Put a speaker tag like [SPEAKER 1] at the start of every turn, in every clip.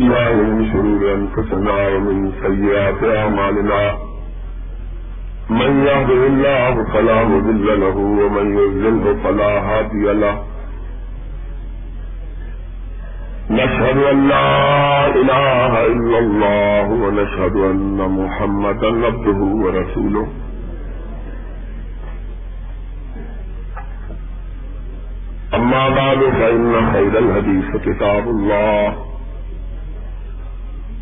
[SPEAKER 1] الله من شرور أنفسنا ومن سيئات أعمالنا. من يهده الله فلا مضل له ومن يضلل فلا هادي له. نشهد أن لا إله إلا الله ونشهد أن محمدا عبده ورسوله. أما بعد، فإن خير الحديث كتاب الله.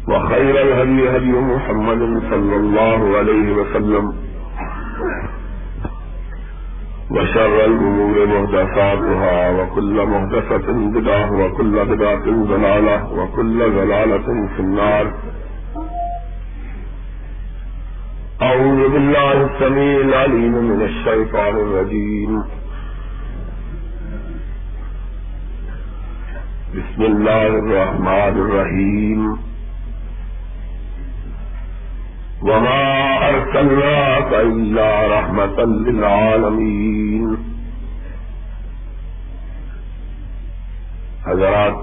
[SPEAKER 1] وخير الهدي هدي محمد صلى الله عليه وسلم وشر الأمور مهدفاتها وكل مهدفة بدعة وكل بدعة ضلالة وكل ضلالة في النار أعوذ بالله السميع العليم من الشيطان الرجيم بسم الله الرحمن الرحيم وما أرسلناك إلا رحمة للعالمين. حضرات،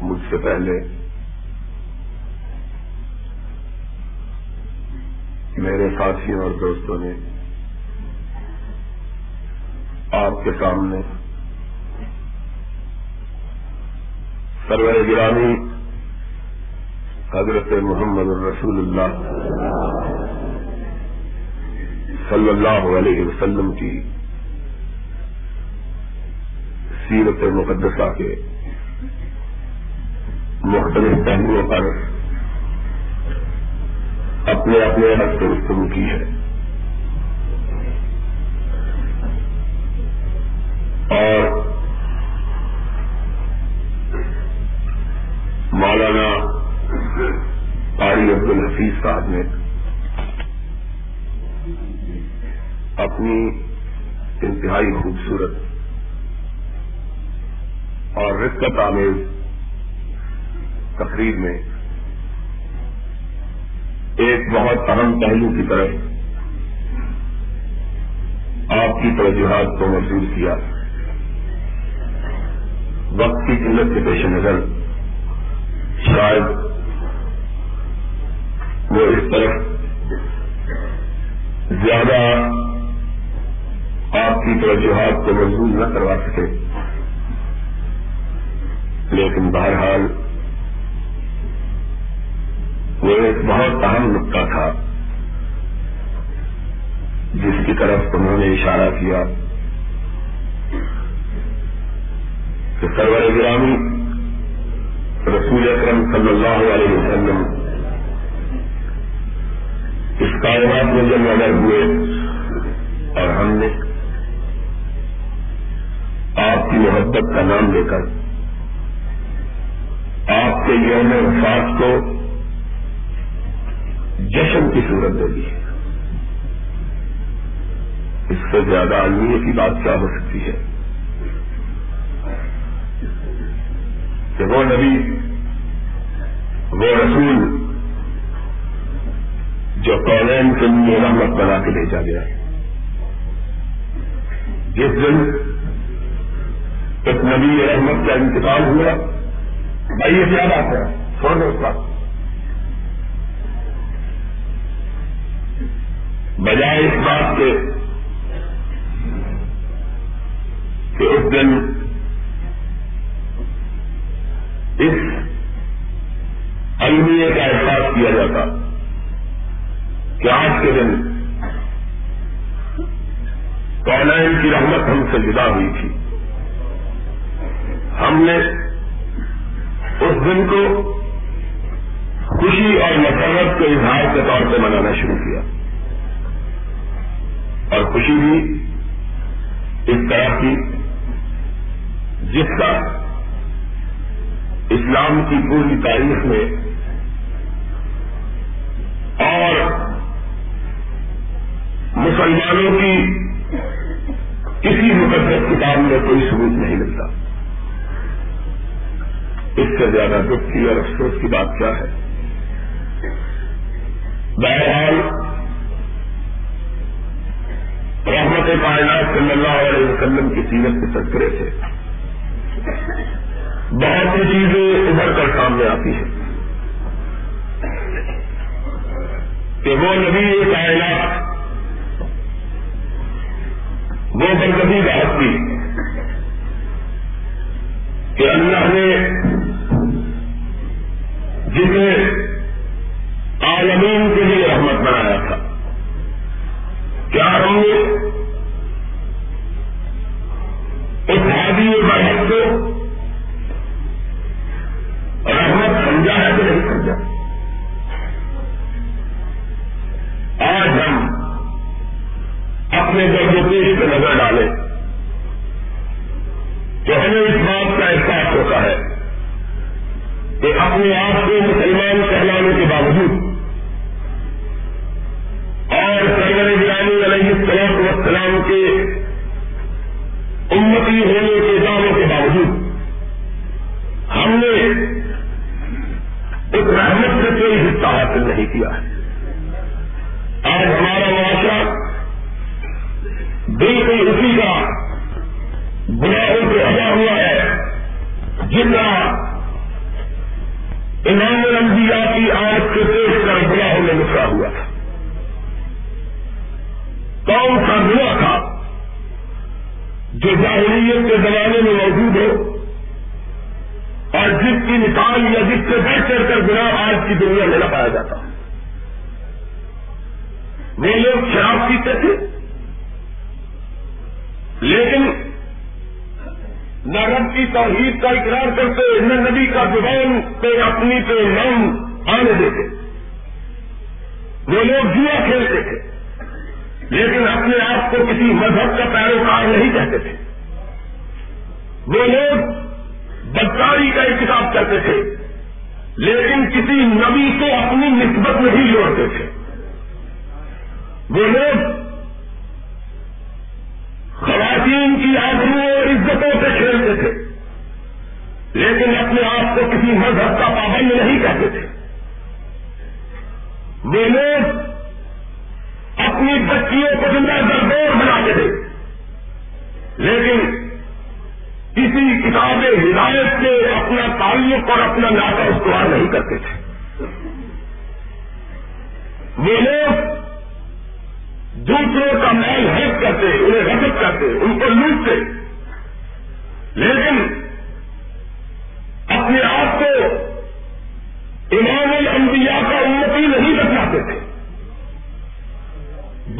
[SPEAKER 1] مجھ سے پہلے میرے ساتھیوں اور دوستوں نے آپ کے سامنے سرور گرامی حضرت محمد الرسول اللہ صلی اللہ علیہ وسلم کی سیرت مقدسہ کے مختلف پہلوؤں پر اپنے اپنے حد سے گفتگو کی ہے۔ اور مولانا قاری عبد الحفیظ صاحب نے اپنی انتہائی خوبصورت اور رقت آمیز تقریب میں ایک بہت اہم پہلو کی طرف آپ کی توجہات کو محسوس کیا۔ وقت کی قلت کے پیش نظر شاید وہ اس طرف زیادہ آپ کی توجہات کو مضبوط نہ کروا سکے۔ لیکن بہرحال وہ ایک بہت اہم نقطہ تھا جس کی طرف انہوں نے اشارہ کیا کہ سرور گرامی رسول اکرم صلی اللہ علیہ وسلم کائنات میں جب نظر ہوئے۔ اور ہم نے آپ کی محبت کا نام لے کر آپ کے یوم وفات کو جشن کی صورت دے دی۔ اس سے زیادہ علمی کی بات کیا ہو سکتی ہے؟ کہ وہ نبی، وہ رسول جو کالین کے لیے رحمت بنا کے بھیجا گیا۔ جس دن ایک نبی رحمت کا انتقال ہوا، بھائی، یہ کیا بات ہے؟ سونے اس کا بجائے اس بات کے کہ اس دن اس المیہ کا احساس کیا جاتا۔ کہ آج کے دن کونائن کی رحمت ہم سے جدا ہوئی تھی۔ ہم نے اس دن کو خوشی اور مسرت کے اظہار کے طور پہ منانا شروع کیا۔ اور خوشی بھی اس طرح کی جس کا اسلام کی پوری تاریخ میں اور مسلمانوں کی کسی مقدس کتاب میں کوئی ثبوت نہیں ملتا۔ اس سے زیادہ دکھ کی اور افسوس کی بات کیا ہے؟ بہرحال، رحمت کائنات صلی اللہ علیہ وسلم کی سیرت کے تذکرے سے بہت سی چیزیں ابھر کر سامنے آتی ہیں۔ کہ وہ نبی کائنات وہ دلگی کا حق بھی کہ اللہ نے جسے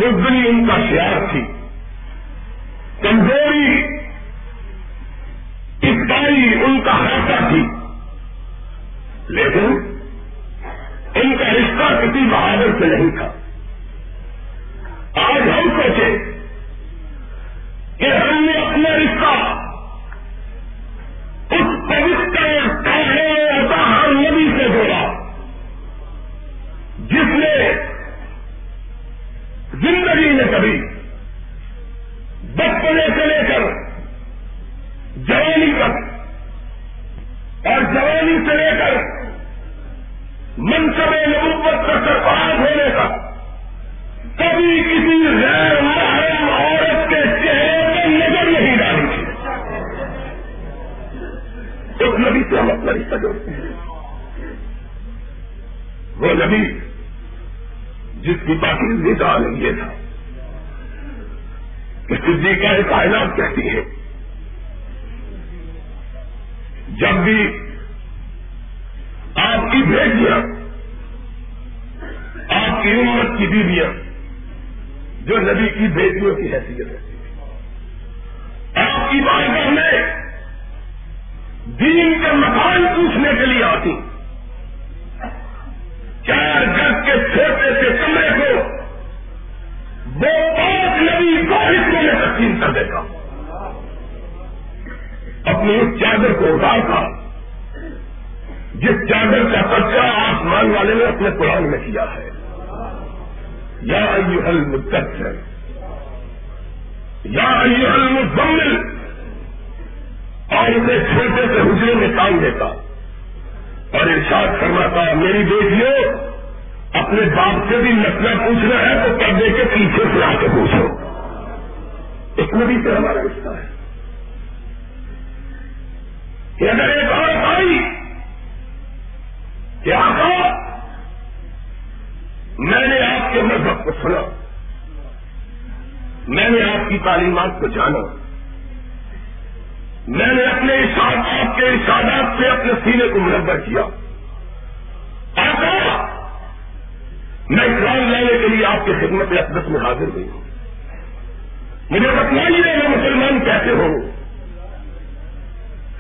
[SPEAKER 1] بزدلی ان کا شعر تھی۔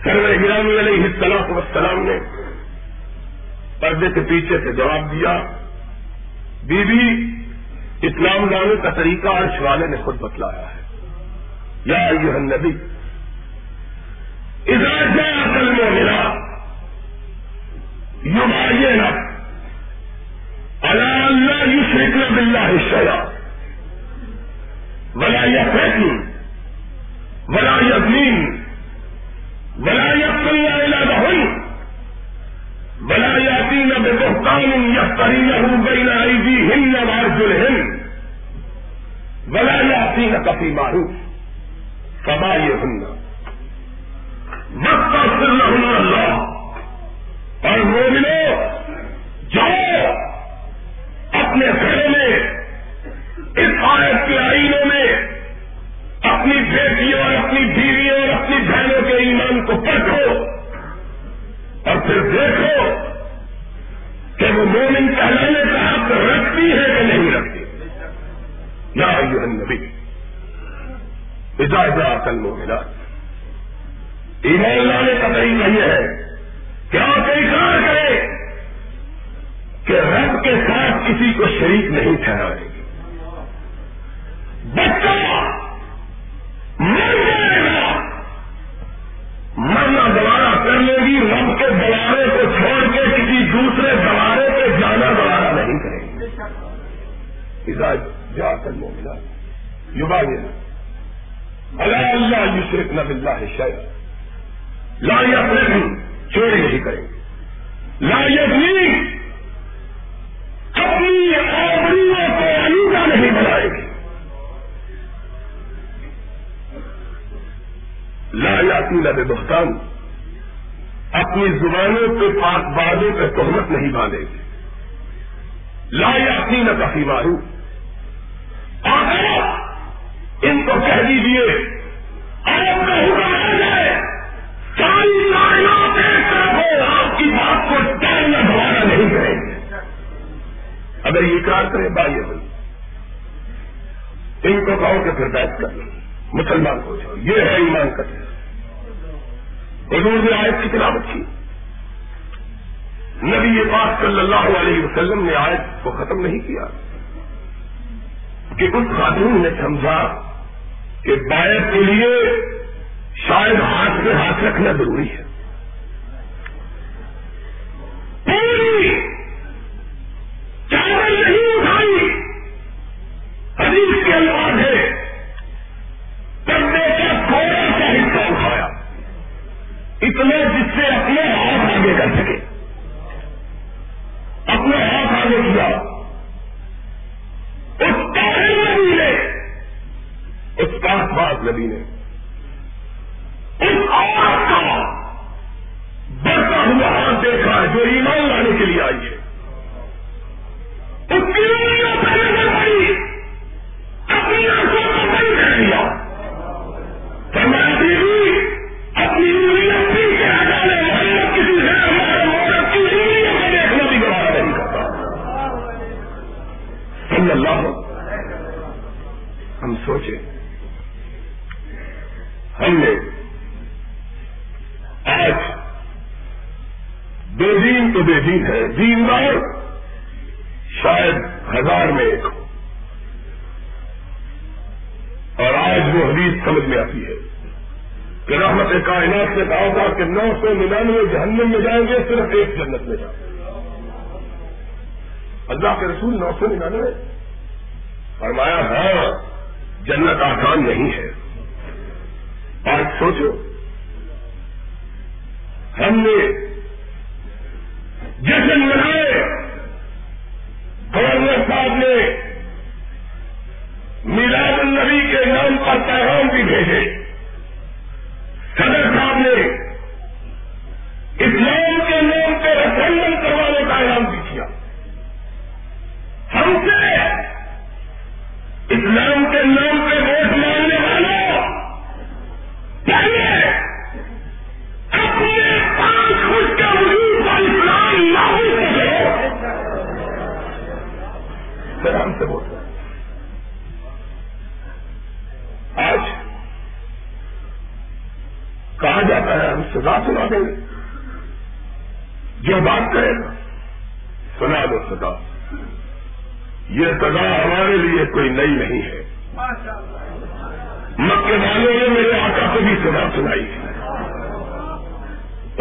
[SPEAKER 1] سرو گرامی علیہ السلام وسلام نے پردے کے پیچھے سے جواب دیا بی بی اسلام لانے کا طریقہ عرش والے نے خود بتلایا ہے۔ یا یہ النبی، اذا بہتان اپنی زبانوں پہ پاک بازوں کا تہمت نہیں باندھیں گے۔ لا اپنی نہ کافی مارو کہ اس خاتون نے سمجھا کہ بائک کے لیے شاید ہاتھ سے ہاتھ رکھنا ضروری ہے۔ سو ننانوے جہنم میں جائیں گے، صرف ایک جنت میں جائیں گے۔ اللہ کے رسول نو سو ننانوے۔ فرمایا ہاں جنت آسان نہیں ہے۔ آج سوچو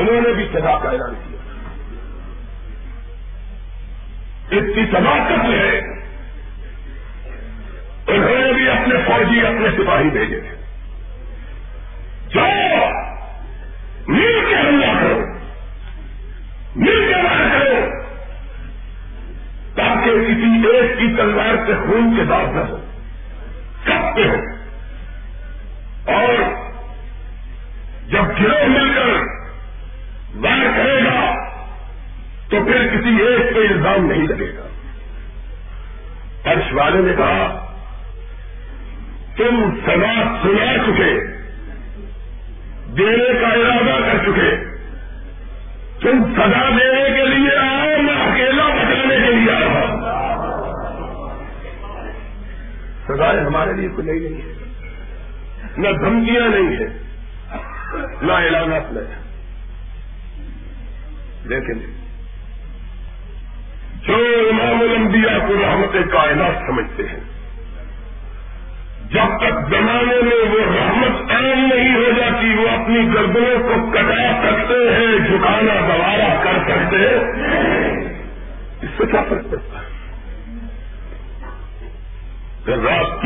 [SPEAKER 1] انہوں نے بھی سزا کا اعلان کیا۔ اس کی سماقت ہے۔ انہوں نے بھی اپنے فوجی، اپنے سپاہی بھیجے۔ جو مل کے حملہ کرو۔ مل کے بات کرو۔ تاکہ کسی ایک کی تلوار سے خون کے بعد نہ ہو۔ نہیں لگے گا۔ ارش والے نے کہا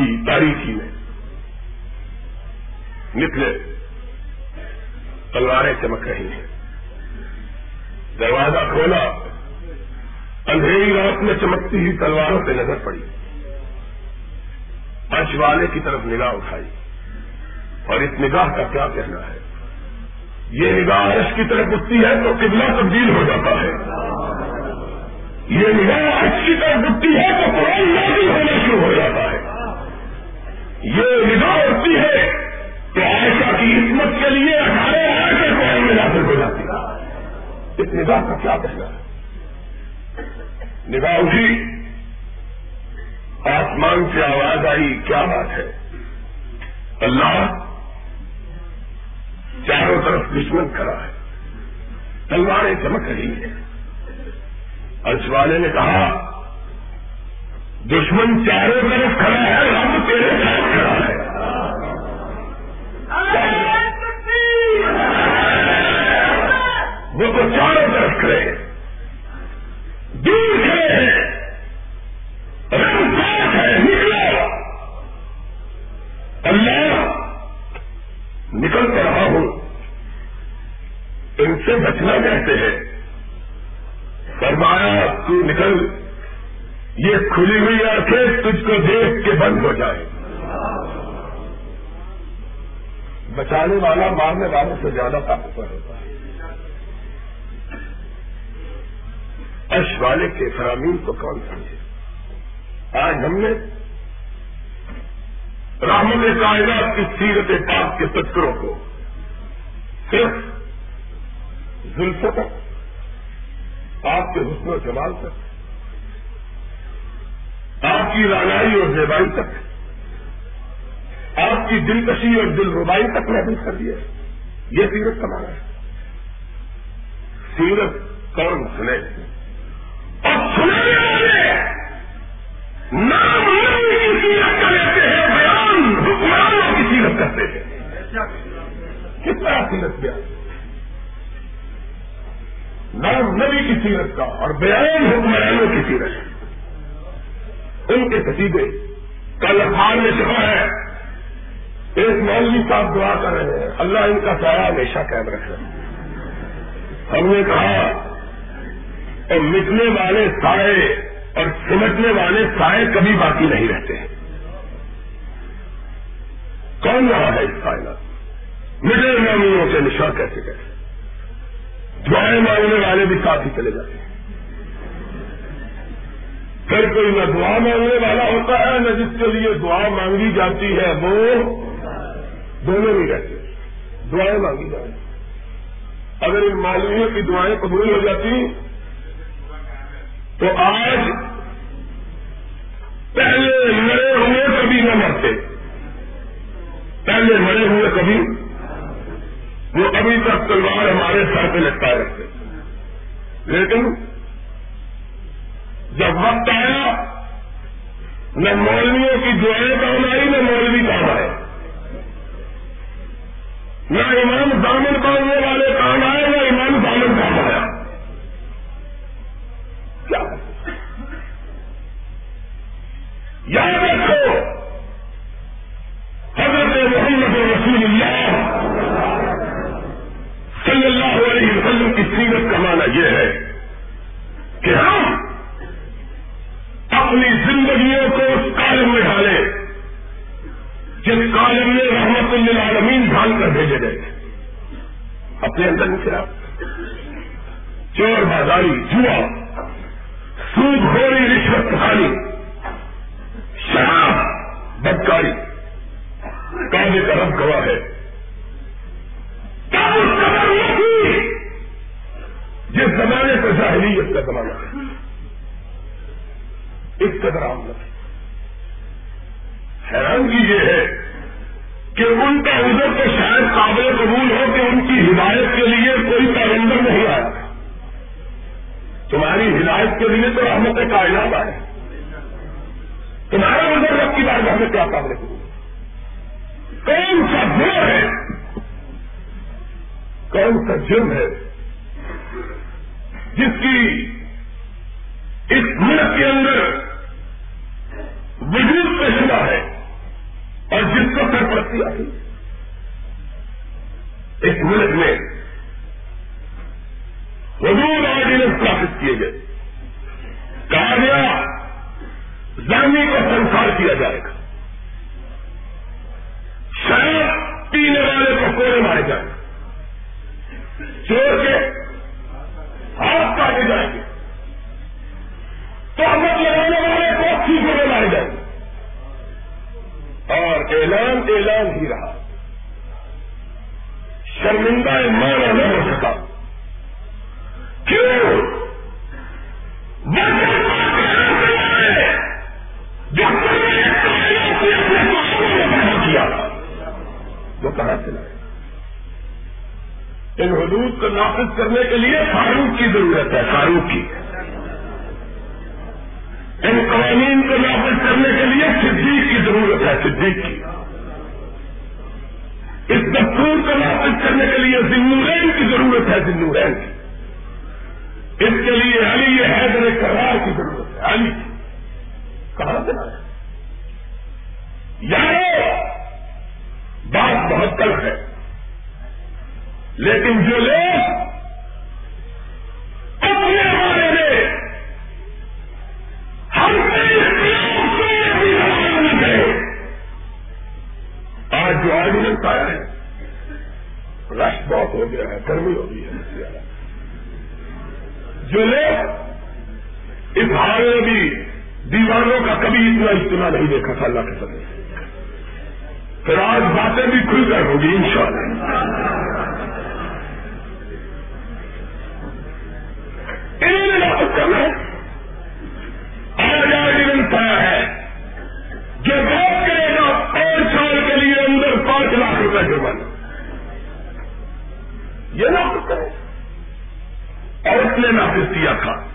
[SPEAKER 1] کی تاریخی میں۔ نکلے، تلواریں چمک رہی ہیں۔ دروازہ کھولا، اندھیری رات میں چمکتی ہوئی تلواروں پہ نظر پڑی۔ ارش والے کی طرف نگاہ اٹھائی۔ اور اس نگاہ کا کیا کہنا ہے؟ یہ نگاہ عرش کی طرف اٹھتی ہے تو قبلہ تبدیل ہو جاتا ہے۔ یہ نگاہ عرش کی طرف اٹھتی ہے تو قرآن نازل ہونا شروع ہو جاتا ہے۔ یہ نگاہ اٹھتی ہے تو عائشہ کی عصمت کے لیے اٹھارہ آئے کے میں داخل ہو جاتی ہے۔ اس نگاہ کا کیا کہنا ہے؟ نگاہ اٹھی، آسمان سے آواز آئی، کیا بات ہے؟ اللہ چاروں طرف دشمن کھڑا ہے۔ تلواریں چمک رہی ہیں۔ ارش والے نے کہا، دشمن چاروں طرف کھڑا ہے، رب تیرے وہ تو چاروں طرف کھڑے دور کھڑے ہیں۔ رنگ پاک ہے، نکلو۔ اللہ نکل رہا ہوں۔ ان سے بچنا کہتے ہیں۔ فرمایا، تو نکل۔ یہ کھلی ہوئی آنکھیں تجھ کو دیکھ کے بند ہو جائے بچانے والا مارنے والوں سے زیادہ طاقتور ہوتا ہے۔ اش والے کے فرامین کو کون سمجھے؟ آج ہم نے رحمت کائنات کی سیرت پاک کے تذکروں کو صرف زلفوں تک آپ کے حسن و جمال تک آپ کی رانائی اور زیبائی تک آپ کی دلکشی اور دل ربائی تک محبوب کر دیا یہ سیرت کمانا ہے۔ سیرت کون سنے؟ اور سننے والے نام کی سیرت کا لیتے ہیں، بیان حکمرانوں کی سیرت کرتے ہیں۔ کتنا سیرت کیا؟ نام نبی کی سیرت کا اور بیان حکمرانوں کی سیرت۔ ان کے قصیدے کل اخبار میں چکا ہے۔ ایک مولوی صاحب دعا کر رہے ہیں۔ اللہ ان کا سایہ ہمیشہ قائم رکھے۔ ہم نے کہا اور مٹنے والے سائے اور سمٹنے والے سائے کبھی باقی نہیں رہتے ہیں۔ کون رہا ہے اس کائنات؟ مٹے معمولوں کے نشان کیسے کیسے دعائیں مانگنے والے بھی ساتھ ہی چلے جاتے ہیں۔ پھر کوئی نہ دعا مانگنے والا ہوتا ہے، نہ جس کے لیے دعا مانگی جاتی ہے، وہ دونوں نہیں رہتے دعائیں مانگی جائیں اگر ان معلومیوں کی دعائیں قبول ہو جاتی تو آج پہلے مرے ہوئے کبھی نہ مرتے۔ پہلے مرے ہوئے کبھی۔ وہ ابھی تک تلوار ہمارے سر پہ لٹکائے رکھتے۔ لیکن جب وقت آیا، نہ مولویوں کی دعائیں کام آئی نہ مولوی کام آئے۔ نہ ایمان دامن باندھنے والے کام آئے، نہ ایمان یاد رکھو، حضرت محمد رسول اللہ صلی اللہ علیہ وسلم کی سیرت کا معنی یہ ہے کہ ہم اپنی زندگیوں کو اس کالم میں ڈالیں جس کالم میں رحمت للعالمین ڈھال کر بھیجے گئے اپنے اندر نکلا چور بازاری جوا سود گوری رشوت خانی شراب بدکاری کابے کا رب گواہ ہے۔ مطلب جس زمانے سے ظاہریت کا زمانہ ہے؟ اس قدر آمد حیرانگی یہ ہے کہ ان کا ادھر تو شاید قابل قبول ہو کہ ان کی ہدایت کے لیے کوئی پیغمبر نہیں آیا۔ تمہاری ہدایت کے لیے تو رحمت کائنات آئے۔ تمہارا ادھر رب کی بات ہمیں کیا قابل قبول کون سا جرم ہے۔ کون سا جرم ہے۔ جس کی اس ملک کے اندر وجود پہ شدہ ہے اور جس کو سرپرستی آئی اس ملک میں حضور آرڈیننس پرافت کیے گئے۔ کہا گیا یعنی زانی کو سنسار کیا جائے گا۔ شراب پینے والے کو کوڑے مارے جائیں گے۔ چور کے ہاتھ کاٹے جائیں گے۔ تو لگانے والے کو چیزوں مارے جائیں گے۔ اور اعلان اعلان ہی رہا۔ شرمندہ مانا نہ ہو سکا۔ کیوں؟ جو کہاں سے لائے؟ ان حدود کو نافذ کرنے کے لیے فاروق کی ضرورت ہے فاروق کی۔ ان قوانین کو نافذ کرنے کے لیے صدیق کی ضرورت ہے، صدیق کی۔ اس دستور کو نافذ کرنے کے لیے ذمورین کی ضرورت ہے ذمورین کی۔ اس کے لیے علی حیدر کرار کی ضرورت ہے، علی۔ کہاں سے یارو! بات بہت کل ہے۔ لیکن جو لوگ اپنے بارے میں آج جو آرڈیننس آیا ہے رش بہت ہو گیا ہے، گرمی ہو گئی ہے۔ جو لوگ اس حال میں بھی دیوانوں کا کبھی اتنا اجتماع نہیں دیکھا تھا، اللہ کے سمے پھر آج باتیں بھی کھل کر ہوگی ان شاء اللہ انہوں نے واپس کرنا ہے پایا ہے؟ جو بات کرے گا، پانچ سال کے لیے اندر پانچ لاکھ روپے جرمانہ یہ نافذ کرے۔ اور اس نے نافذ کیا تھا۔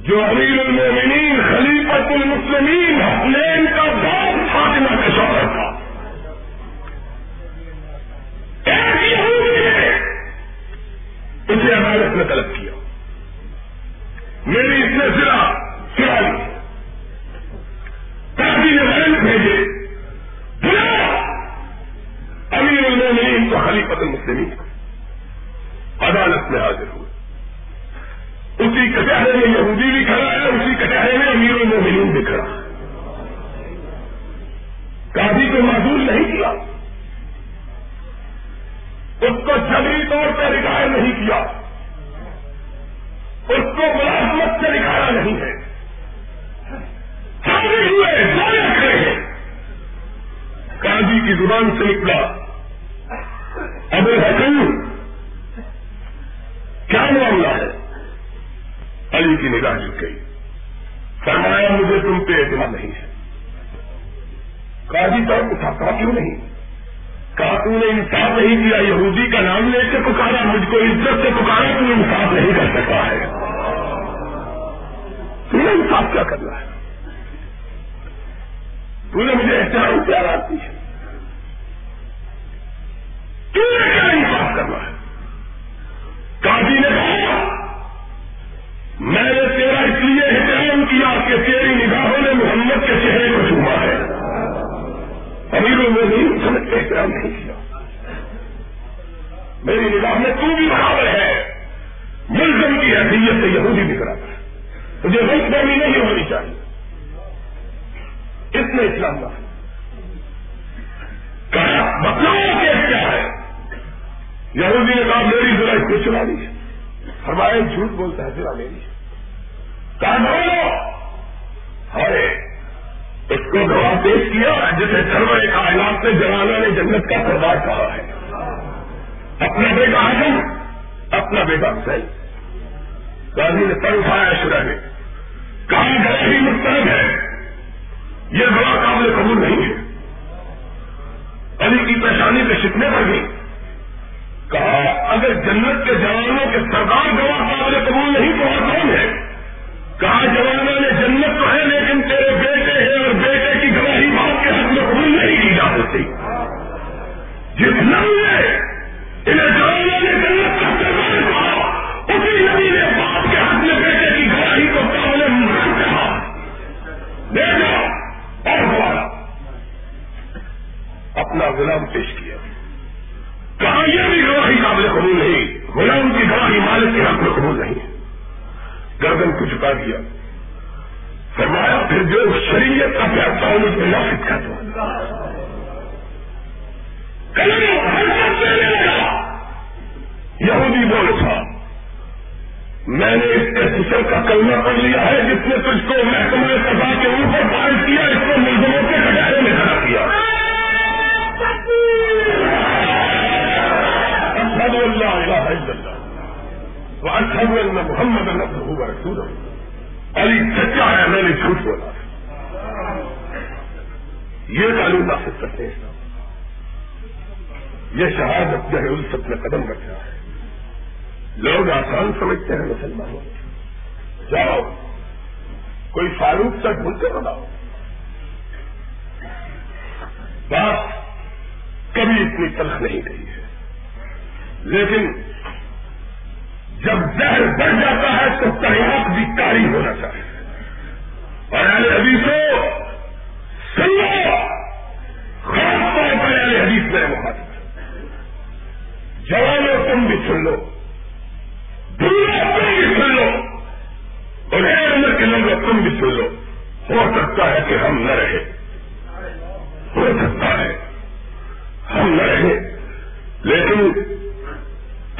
[SPEAKER 1] جو امیر المومنین خلیفت المسلمین حسنین کا بہت فاطمہ کا شوہر تھا۔ اسے عدالت میں طلب کیا یہود یہودی نے کہا میری ذرا اس کو چلا دی ہمارے جھوٹ بولتا ہے ذرا میری کہا ارے اس کو گواہ پیش کیا، جسے سرور کائنات سے جوانا نے جنت کا سردار کہا ہے۔ اپنا بیٹا حسن اپنا بیٹا حسین گاندھی نے پر اٹھایا شرح نے کہا گلا ہی مسترد ہے۔ یہ گواہ قابل قبول نہیں ہے۔ علی کی پریشانی کے شکنے پر بھی کہا، اگر جنت کے جوانوں کے سردار گواہ قابل قبول نہیں تو اور کون ہے؟ کہا، جوانوں نے جنت تو ہے لیکن تیرے بیٹے ہیں اور بیٹے کی گواہی باپ کے حق میں قبول نہیں کی جا سکتی۔ جتنا انہیں جوانوں نے جنت کا سردار کہا، اسی نبی نے باپ کے حق میں بیٹے کی گواہی کو قابل مان کہا۔ دے جاؤ اور دوبارہ اپنا غلام پیش کیا۔ گواہی قابل قبول نہیں۔ غلام کی گواہی مالک کے حق میں قبول نہیں گردن کو چکا دیا۔ فرمایا، پھر جو شریعت کا فیصلہ ہونے پہ نافذ کر دو یہودی بول تھا، میں نے اس کے کا کلمہ پڑھ لیا ہے، جس نے تجھ کو محکمہ سزا کے اوپر فائل کیا، اس کو ملزموں کے کٹارے میں کھڑا کیا۔ ان لا اله الا الله. واشهد ان محمد عبده ورسوله. علی سچا ہے میں نے جھوٹ بولا یہ قانون نافذ کرتے ہیں یہ شہادت جو ہے الفت میں قدم رکھا ہے. لوگ آسان سمجھتے ہیں مسلمانوں. جاؤ. کوئی فاروق تک ڈھونڈ کے بتاؤ بات کبھی اتنی تلخ نہیں رہی ہے. لیکن جب زہر بڑھ جاتا ہے تو تحریک بھی کاری ہونا چاہیے۔ اور اہل حدیثوں سنو۔ خاص طور پر اہل حدیث میں مخاطب جوانوں تم بھی سن لو۔ دنیا تم بھی سن لو۔ اور عمر کے لوگوں تم بھی سن لو۔ ہو سکتا ہے کہ ہم نہ رہے۔ ہو سکتا ہے۔ ہم نہ رہے۔ لیکن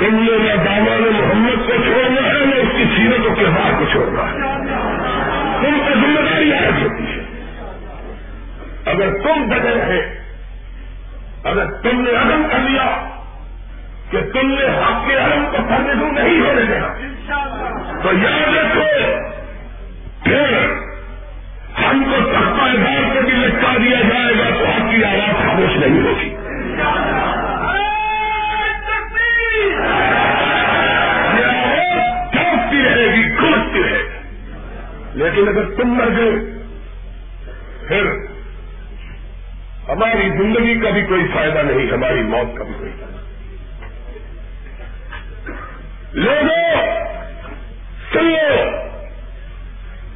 [SPEAKER 1] تم نے نہ دامان محمد کو چھوڑنا ہے نہ اس کی سیرت و کردار کو چھوڑنا ہے۔ تم کو ذمہ داری عائد ہوتی ہے۔ اگر تم ڈگے رہے اگر تم نے عدم کر لیا کہ تم نے حق کے عدم کو پھرنے دوں نہیں ہونے دینا تو یاد رکھو، پھر ہم کو سخت ادار کو بھی لٹکا دیا جائے گا تو آپ کی آواز خاموش نہیں ہوگی۔ لیکن اگر تم مر گئے، پھر ہماری زندگی کا بھی کوئی فائدہ نہیں، ہماری موت کا بھی کوئی فائدہ لوگوں سنو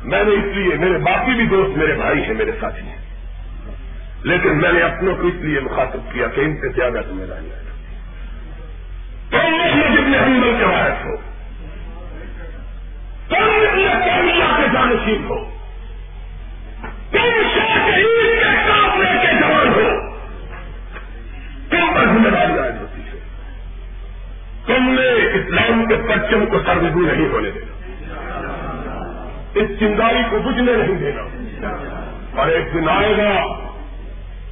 [SPEAKER 1] میں نے اس لیے، میرے باقی بھی دوست میرے بھائی ہیں، میرے ساتھی ہیں۔ لیکن میں نے اپنوں کو اس لیے مخاطب کیا کہ ان سے زیادہ ذمہ داری ہے تم جتنے حمل کے باعث ہو۔ کیمیا کے جانشین ہو تم شہید کے قابلے کے جوان ہو تم پر ذمہ داری آج ہوتی ہے تم نے اسلام کے پرچم کو سرگو نہیں ہونے دینا اس چنگاری کو بجنے نہیں دینا اور ایک دن آئے گا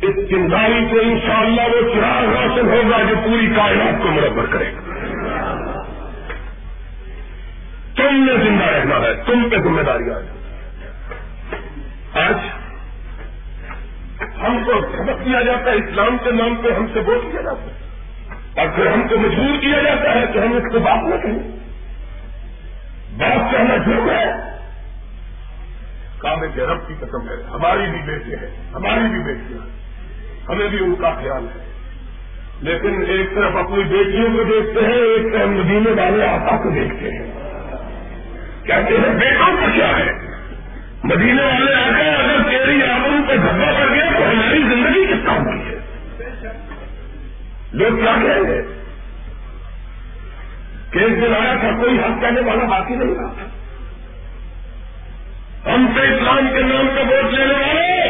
[SPEAKER 1] اس چنگاری کو انشاءاللہ وہ چراغ روشن ہوگا جو پوری کائنات کو مربر کرے گا۔ تم نے زندہ رہنا ہے، تم پہ ذمہ داری آج آج ہم کو سبق دیا جاتا ہے، اسلام کے نام پہ ہم سے ووٹ کیا جاتا ہے۔ اور پھر ہم کو مجبور کیا جاتا ہے کہ ہم اس کو بات نہ کہیں۔ بات کہنا ضرور ہے۔ کام کے رب کی قسم ہے۔ ہماری بھی بیٹے ہیں، ہماری بھی بیٹیاں ہیں۔ ہمیں بھی ان کا خیال ہے۔ لیکن ایک طرف اپنی بیٹیوں کو دیکھتے ہیں، ایک طرف مدینے والے آقا کو دیکھتے ہیں۔ کہتے ہیں، بیٹوں کو کیا ہے؟ مدینے والے آقا اگر تیری آبروں پہ دھبا کر گیا تو ہماری زندگی کس کام کی ہے؟ لوگ کیا کہیں گے کیس دلایا تھا، کوئی حق کہنے والا باقی نہیں رہا ہم سے اسلام کے نام کا ووٹ لینے والے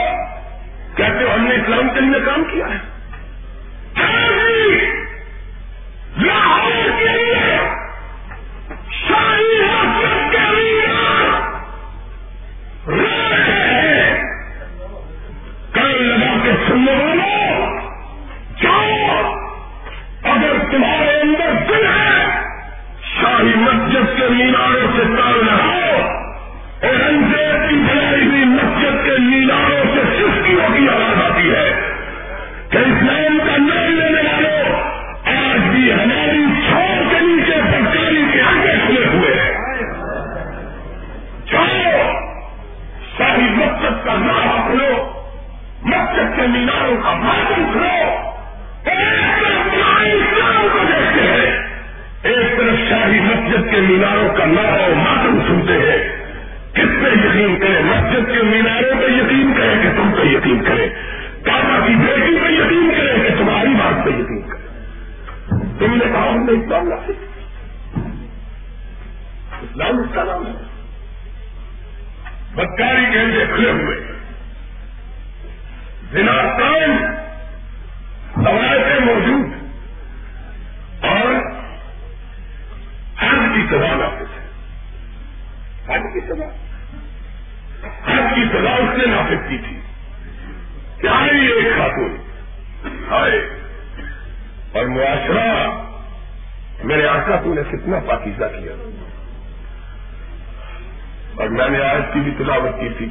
[SPEAKER 1] کہتے ہم نے اسلام کے لیے کام کیا ہے۔ شاہی!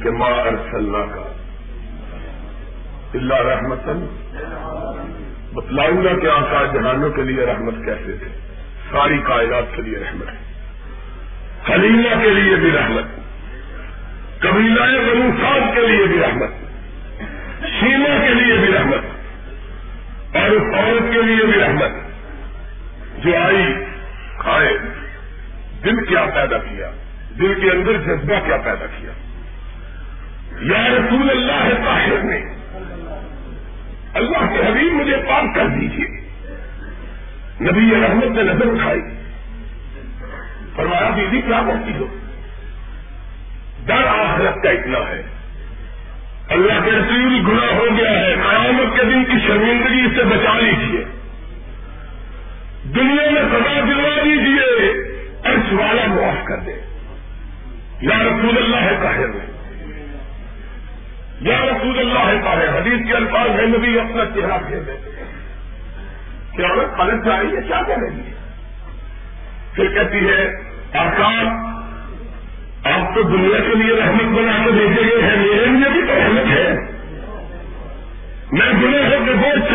[SPEAKER 1] کہ ما ارسلنا کا اللہ رحمت بتلاؤں گا کہ آقا جہانوں کے لیے رحمت کیسے تھے۔ ساری کائنات کے لیے رحمت ہے۔ خلیلہ کے لیے بھی رحمت۔ قبیلہ بنو صاحب کے لیے بھی رحمت۔ شیما کے لیے بھی رحمت۔ اور اس عورت کے لیے بھی رحمت۔ جو آئی کھائے دل کیا پیدا کیا۔ دل کے اندر جذبہ کیا پیدا کیا۔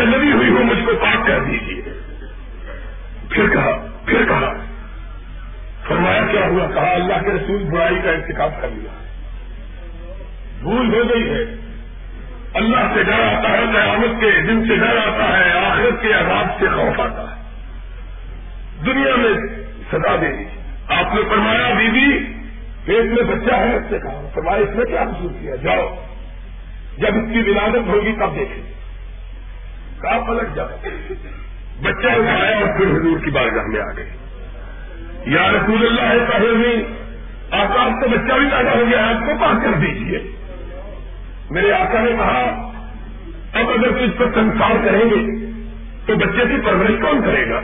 [SPEAKER 1] سے لگی ہوئی ہو، مجھ کو پاک کر دیجیے پھر کہا پھر کہا، فرمایا کیا ہوا؟ کہا، اللہ کے رسول برائی کا انتخاب کر لیا۔ بھول ہو گئی ہے۔ اللہ سے ڈر آتا ہے، قیامت کے دن سے ڈر آتا ہے، آخرت کے عذاب سے خوف آتا ہے۔ دنیا میں سزا دے دی۔ آپ نے فرمایا، بیوی، پیٹ میں بچہ ہے۔ اس سے کہا، فرمایا، اس نے کیا محسوس کیا؟ جاؤ۔ جب اس کی ولادت ہوگی، تب دیکھیں۔ کہا پلٹ جائے بچہ اٹھایا اور پھر حضور کی بارگاہ میں آ گئے یا رسول اللہ ہے کہ نہیں۔ آپ کا بچہ بھی پیدا ہو گیا آپ کو پاس کر دیجیے میرے آقا نے کہا، اب اگر تو اس پر سنسار کریں گے، تو بچے کی پرورش کون کرے گا؟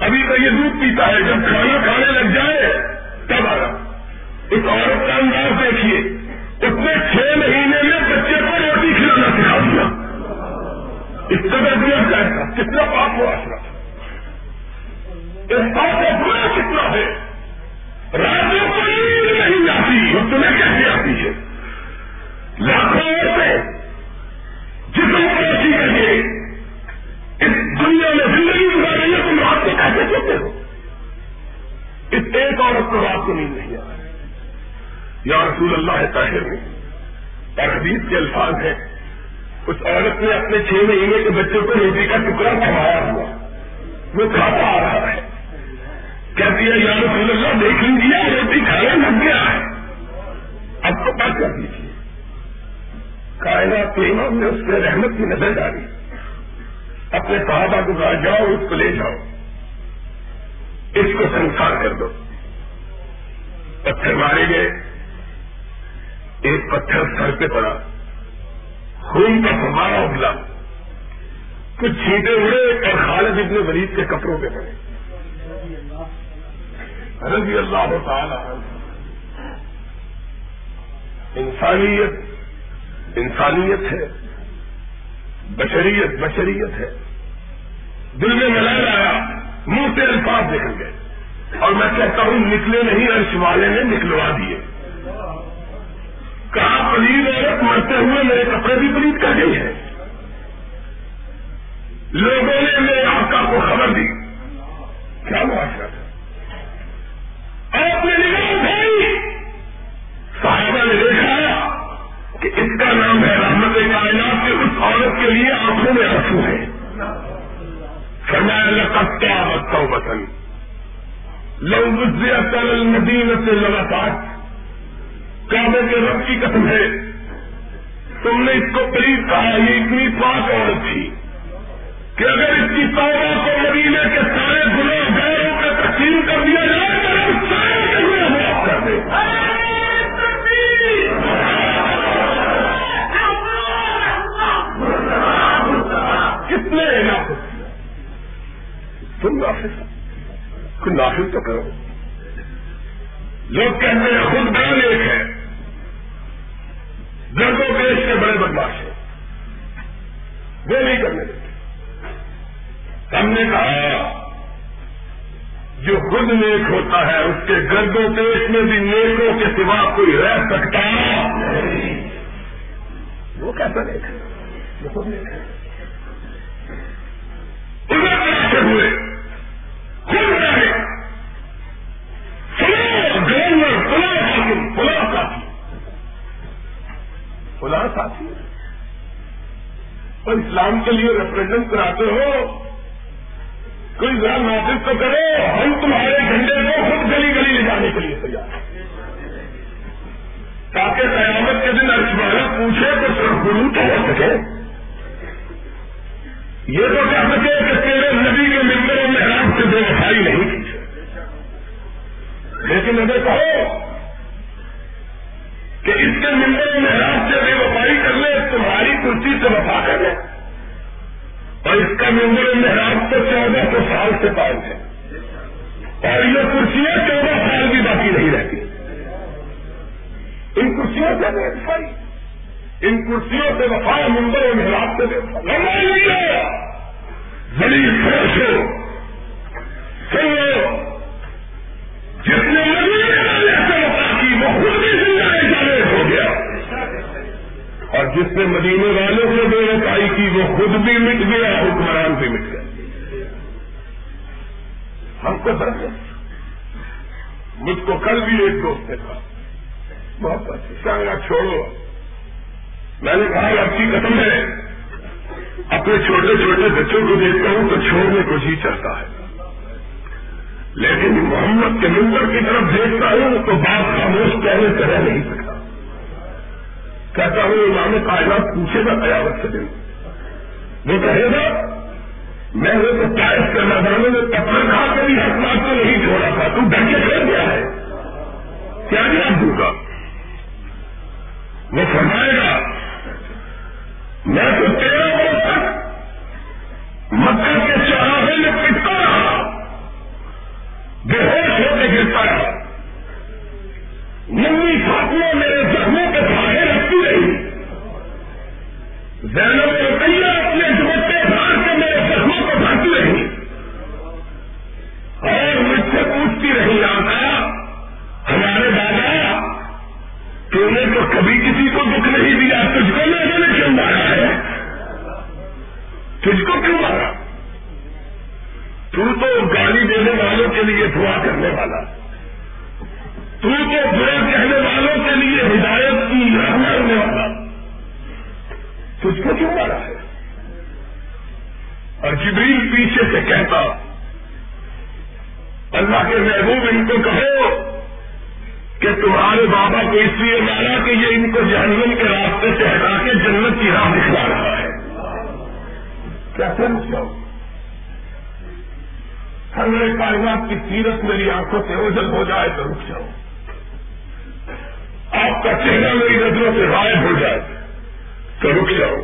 [SPEAKER 1] ابھی تو یہ دودھ پیتا ہے، جب کھانا کھانے لگ جائے، تب آ اس عورت کا انداز دیکھیے، اس نے چھ مہینے میں بچے کو روٹی کھلانا سکھا دیا۔ اس قدر دیا جائے کتنا پاپ ہو اس بات کا برا کتنا ہے۔ راتوں کو نیند نہیں آتی وہ تمہیں کیسے آتی ہے؟ لاکھوں سے جس کو ایسی کریے اس دنیا میں زندگی گزار رہی ہے، تم رات کو کیسے سوتے ہو؟ اس ایک عورت کو رات کو نیند نہیں آ رہی یا رسول اللہ طاہر میں اور حدیث کے الفاظ ہیں۔ اس عورت نے اپنے چھ مہینے کے بچے کو روٹی کا ٹکڑا کمایا ہوا۔ وہ کھاتا آ رہا ہے۔ کہتی ہے، یا رسول اللہ، دیکھ لیجیے، روٹی کھانا لگ گیا ہے۔ اب تو بات کر دیجیے۔ کائنات امام نے اس پہ رحمت کی نظر ڈالی۔ اپنے صحابہ کو کہا، جاؤ، اس کو لے جاؤ۔ اس کو سنسار کر دو۔ پتھر مارے گئے۔ ایک پتھر سر پہ پڑا۔ خون کا فمارا ابلا کچھ چھینٹے اڑے اور خالد ابن ولید کے کپڑوں پہ پڑے۔ رضی اللہ تعالی انسانیت انسانیت ہے۔ بشریت بشریت ہے۔ دل میں ملال آیا، منہ سے الفاظ نکل گئے۔ اور میں کہتا ہوں، نکلے نہیں، عرش والے نے نکلوا دیے۔ کہا پلید عورت مرتے ہوئے میرے کپڑے بھی پلید کر گئی ہے لوگوں نے میرے آقا کو خبر دی۔ کیا معاشرہ آپ نے نگاہ اٹھائی۔ صاحبہ نے دیکھا کہ اس کا نام ہے رحمت کائنات کے اس عورت کے لیے آنکھوں میں آنسو ہے۔ فرمایا، لقد کیا بتاؤ وطن لو مجھے اکل ندیم سے لگاتار کوئی رہ سکتا وہ کیسا نیک ہے وہ خود نیک ہے ادھر ہوئے خود رہے۔ فلاں گورنر فلاں حاکم، فلاں ساتھی۔ فلاں ساتھی؟ اور اسلام کے لیے ریپرزینٹ کراتے ہو تو صرف سکے۔ بہت چھوڑو۔ میں نے کہا آپ کی قدم ہے۔ اپنے چھوٹے چھوٹے بچوں کو دیکھتا ہوں تو چھوڑنے کو جی چاہتا ہے۔ لیکن محمد کے ممبر کی طرف دیکھتا ہوں تو بات خاموش کہنے سے رہ نہیں سکتا۔ کہتا ہوں، امام کائنات پوچھے گا قیامت کے دن۔ وہ کہے گا، میں نے تو ٹائس کے میدانوں میں پتھر کھا کے بھی حکمات کو نہیں چھوڑا تھا۔ تو ڈر کے گیا ہے۔ کیا جواب دوں گا؟ وہ فرمائے گا، میں تو تیرہ برس تک مکہ کے چوراہے میں پٹتا رہا بے ہوش ہو کے گرتا رہا نمی فاطمہ میرے زخموں کے سہارے رکھتی رہی۔ زینب تجھ کو لوگوں نے کیوں مارا ہے؟ تجھ کو کیوں مارا؟ تو تو گالی دینے والوں کے لیے دعا کرنے والا۔ تو تو برے کہنے والوں کے لیے ہدایت کی رہنا ہونے والا۔ تجھ کو کیوں مارا ہے؟ اور جبریل پیچھے سے کہتا، اللہ کے محبوب ان کو کہو کہ تمہارے بابا کو اس لیے مارا کہ یہ ان کو جہنم کے راستے سے ہٹا کے جنت کی راہ دکھلا رہا ہے۔ کیا سمجھ جاؤ ہر میرے کائنات کی سیرت میری آنکھوں سے اوجل ہو جائے تو رک جاؤ۔ آپ کا چہرہ میری نظروں سے غائب ہو جائے تو رک جاؤ۔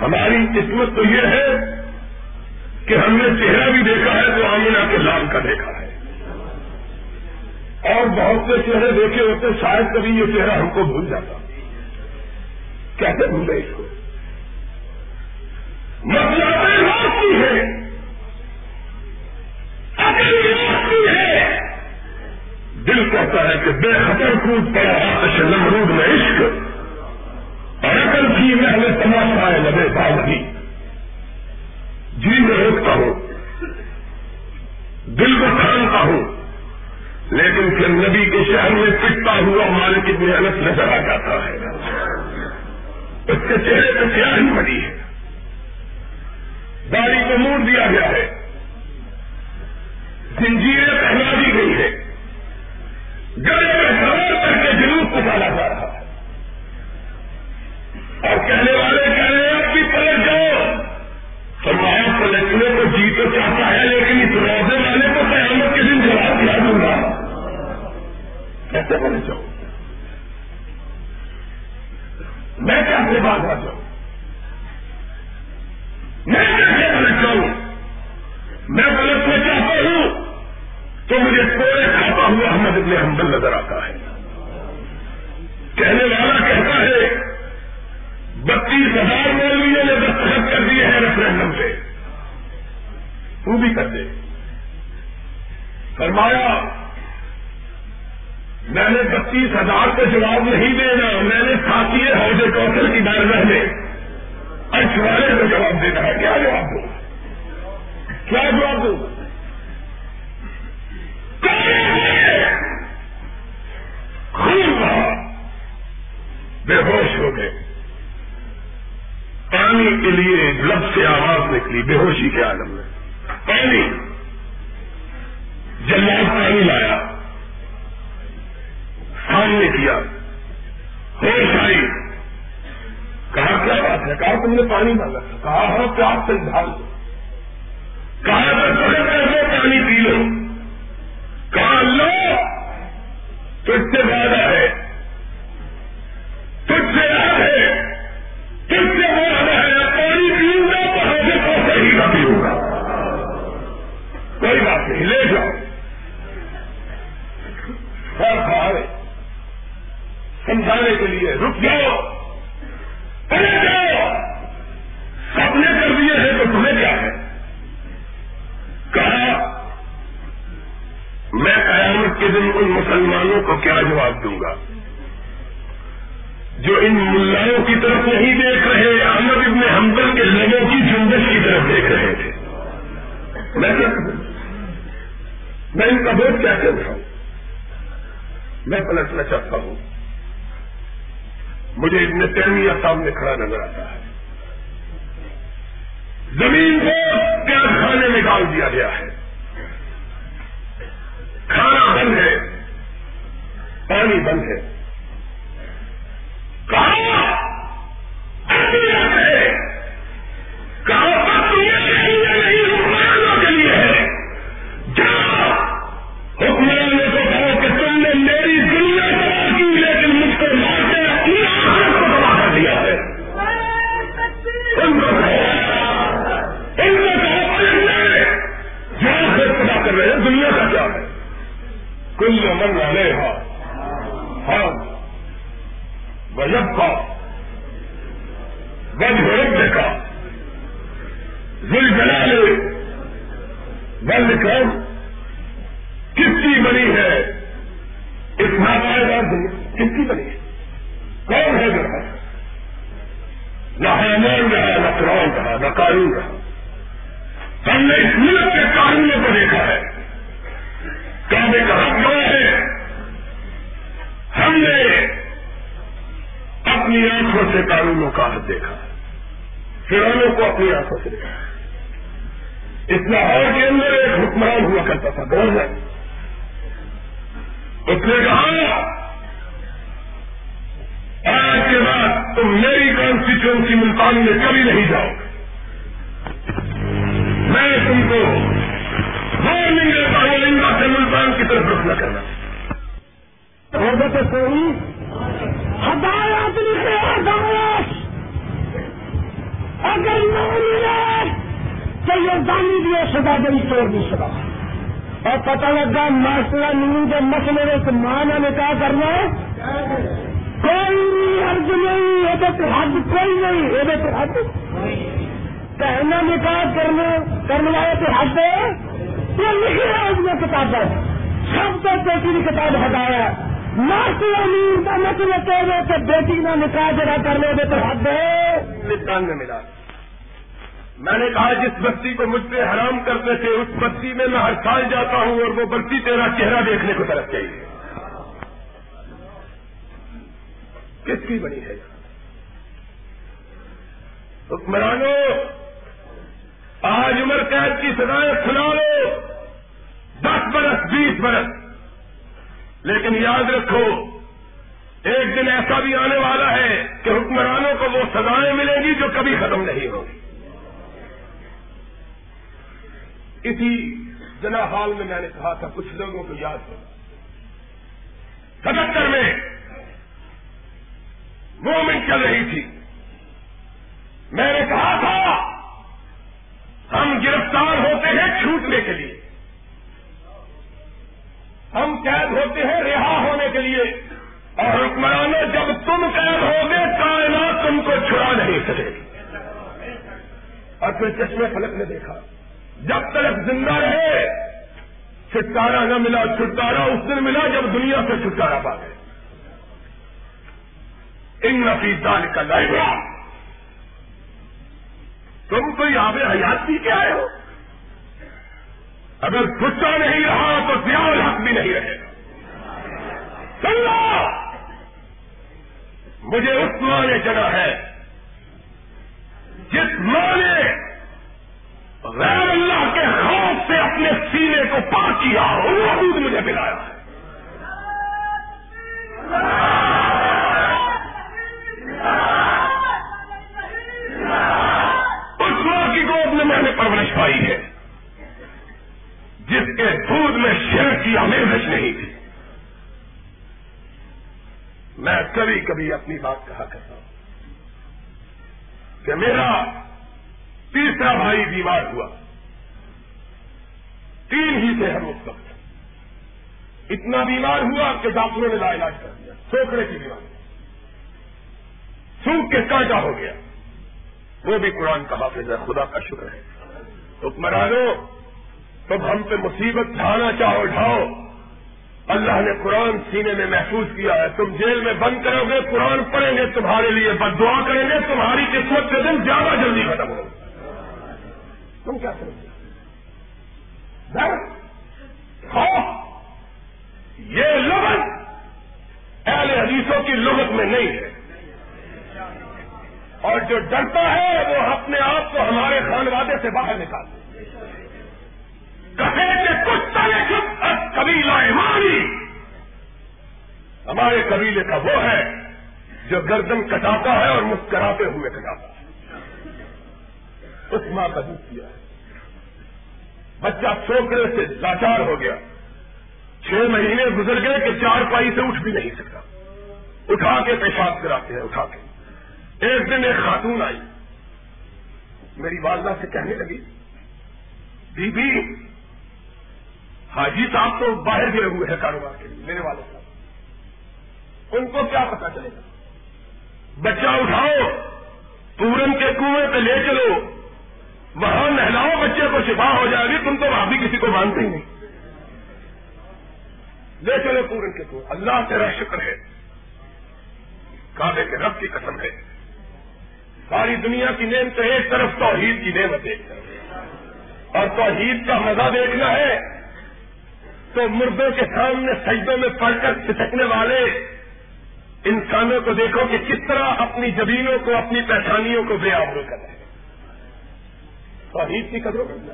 [SPEAKER 1] ہماری قسمت تو یہ ہے کہ ہم نے چہرہ بھی دیکھا ہے تو آمینہ کے لال کا دیکھا۔ ہے اور بہت سے چہرے دیکھے ہوتے شاید کبھی یہ چہرہ ہم کو بھول جاتا۔ کیسے بھولے اس کو؟ مطلب مسئلہ کی ہے ہے۔ دل کہتا ہے کہ بے خطر کود پڑا آتش نمرود میں عشق عقل کی محنت تماشا ہے لبے بال بھی جی میں روکتا ہوں، دل کو کھانتا ہوں۔ لیکن پھر نبی کے شہر میں پٹتا ہوا مالک کی محنت نظر آ جاتا ہے۔ اس کے چہرے پہ کیا ہی بڑی ہے۔ داڑھی کو موڑ دیا گیا ہے۔ زنجیریں پہنا دی گئی ہے میں کھڑا نظر آتا
[SPEAKER 2] مسئلے ماں نے کیا کرنا کوئی عرض نہیں یہ حد کوئی نہیں یہ حد کہنا نکاح کرنے کرنے والے تو حد یہ لکھی ہے اس میں کتاب سب تو بیٹی کی کتاب ہٹایا ماسٹر امیر کا مطلب کہہ رہے کہ بیٹی کا نکاح جگہ کر لو گے تو حد
[SPEAKER 1] ہے۔ میں ملا۔ میں نے کہا، جس بستی کو مجھ سے حرام کرتے تھے، اس بستی میں میں ہر سال جاتا ہوں اور وہ بستی تیرا چہرہ دیکھنے کو طرف چاہیے کس کی بنی ہے۔ حکمرانوں آج عمر قید کی سزائیں کھلا لو۔ دس برس، بیس برس۔ لیکن یاد رکھو، ایک دن ایسا بھی آنے والا ہے کہ حکمرانوں کو وہ سزائیں ملیں گی جو کبھی ختم نہیں ہوگی اسی جنا حال میں میں نے کہا تھا، کچھ لوگوں کو یاد ہو۔ ستہتر چل رہی تھی۔ میں نے کہا تھا، ہم گرفتار ہوتے ہیں چھوٹنے کے لیے۔ ہم قید ہوتے ہیں رہا ہونے کے لیے۔ اور حکمرانوں جب تم قید ہوگے، کائنات تم کو چھڑا نہیں سکے اور پھر چشمے فلک نے دیکھا۔ جب تک زندہ رہے، چھٹکارا نہ ملا، چھٹکارا اس دن ملا جب دنیا سے چھٹکارا پا گئے ان نفیس کا لائبرا تم کوئی آب حیات بھی کیا آئے ہو۔ اگر غصہ نہیں رہا تو دیال حق بھی نہیں رہے۔ چلو مجھے اس ماں نے جگہ ہے جس ماں نے غیر اللہ کے خوف سے اپنے سینے کو پاک کیا وہ دودھ مجھے ملایا ہے جس کے دودھ میں شیر کی آمیزش نہیں تھی۔ میں کبھی کبھی اپنی بات کہا کرتا ہوں کہ میرا تیسرا بھائی بیمار ہوا۔ تین ہی سے ہم اس وقت اتنا بیمار ہوا کہ ڈاکٹروں نے لا علاج کر دیا۔ سوکڑے کی بیماری۔ سوکھ کے کانٹا ہو گیا۔ وہ بھی قرآن کا حافظ ہے، خدا کا شکر ہے۔ حکمرانو تم ہم پہ مصیبت ڈھانا چاہو ڈھاؤ اللہ نے قرآن سینے میں محفوظ کیا ہے۔ تم جیل میں بند کرو گے، قرآن پڑھیں گے تمہارے لیے۔ بد دعا کریں گے، تمہاری قسمت کے دن زیادہ جلدی ختم ہوگا تم کیا خوف، یہ لغت اہل حدیثوں کی لغت میں نہیں ہے۔ اور جو ڈرتا ہے، وہ اپنے آپ کو ہمارے خانوادے سے باہر نکالتے کہے کہ کچھ قبیلہ ایمانی۔ ہمارے قبیلے کا وہ ہے جو گردن کٹاتا ہے اور مسکراتے ہوئے کٹاتا ہے۔ اس ماں کا دودھ کیا ہے۔ بچہ چھوکرے سے لاچار ہو گیا۔ چھ مہینے گزر گئے کہ چار پائی سے اٹھ بھی نہیں سکتا اٹھا کے پیشاب کراتے ہیں، اٹھا کے۔ ایک دن ایک خاتون آئی۔ میری والدہ سے کہنے لگی بی بی حاجی صاحب تو باہر گئے ہوئے ہیں کاروبار کے لیے میرے والد صاحب ان کو کیا پتا چلے گا؟ بچہ اٹھاؤ، پورن کے کنویں پہ لے چلو۔ وہاں نہلاؤ، بچے کو شفا ہو جائے گی، تم تو وہاں بھی کسی کو مانتے ہی نہیں۔ لے چلو پورن کے کو اللہ تیرا شکر ہے۔ کعبے کے رب کی قسم ہے۔ ساری دنیا کی نعمت ایک طرف، توحید کی نعمت ایک طرف۔ اور توحید کا مزہ دیکھنا ہے۔ تو مردوں کے سامنے سجدوں میں پڑھ کر چھٹکنے والے انسانوں کو دیکھو کہ کس طرح اپنی زمینوں کو، اپنی پہچانیوں کو بے آبرو کر رہے ہیں۔ توحید کی قدروں کرنا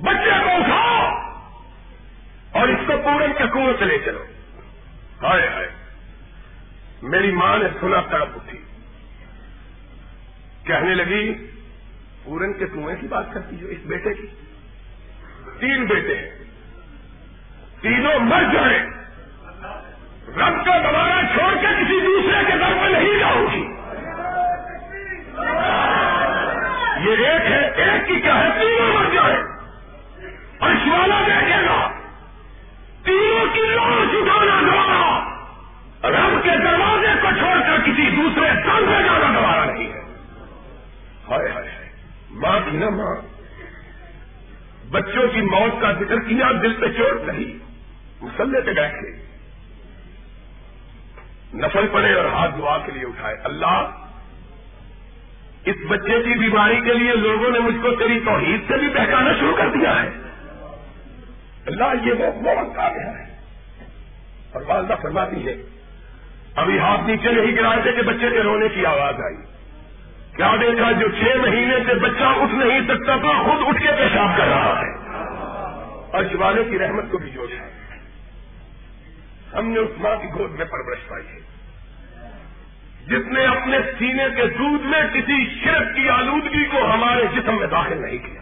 [SPEAKER 1] بچے کو اٹھاؤ اور اس کو پورن کے کنویں سے لے چلو۔ ہائے ہائے۔ میری ماں نے سنا تڑپ اٹھی۔ کہنے لگی، پورن کے کنویں کی بات کرتی جو اس بیٹے کی۔ تین بیٹے تینوں مر جائیں۔ رب کا دوبارہ چھوڑ کے کسی دوسرے کے گھر میں نہیں جاؤ گی۔ یہ ایک ہے، ایک کی کیا ہے؟ تینوں مر جائے اور شوالا دیکھے گا۔ تینوں کی لاش اٹھانا دوبارہ۔ رب کے دروازے کو چھوڑ کر کسی دوسرے سن میں جانا دوبارہ نہیں ہے۔ ہائے ہائے ماں کی نا ماں بچوں کی موت کا ذکر کیا، دل پہ چوٹ نہیں مسلے پہ بیٹھے۔ نفل پڑے اور ہاتھ دعا کے لیے اٹھائے۔ اللہ، اس بچے کی بیماری کے لیے لوگوں نے مجھ کو تیری توحید سے بھی پہچانا شروع کر دیا ہے۔ اللہ، یہ وہ بہت آ گیا ہے۔ اور والدہ فرماتی ہے، ابھی ہاتھ نیچے نہیں گرائے تھے کہ بچے کے رونے کی آواز آئی۔ کیا دیکھا جو چھ مہینے سے بچہ اٹھ نہیں سکتا تھا، خود اٹھ کے پیشاب کر رہا۔ ہے اور شوالے کی رحمت کو بھی جوش ہے۔ ہم نے اس ماں کی گود میں پرورش پائی ہے۔ جس نے اپنے سینے کے دودھ میں کسی شرک کی آلودگی کو ہمارے جسم میں داخل نہیں کیا۔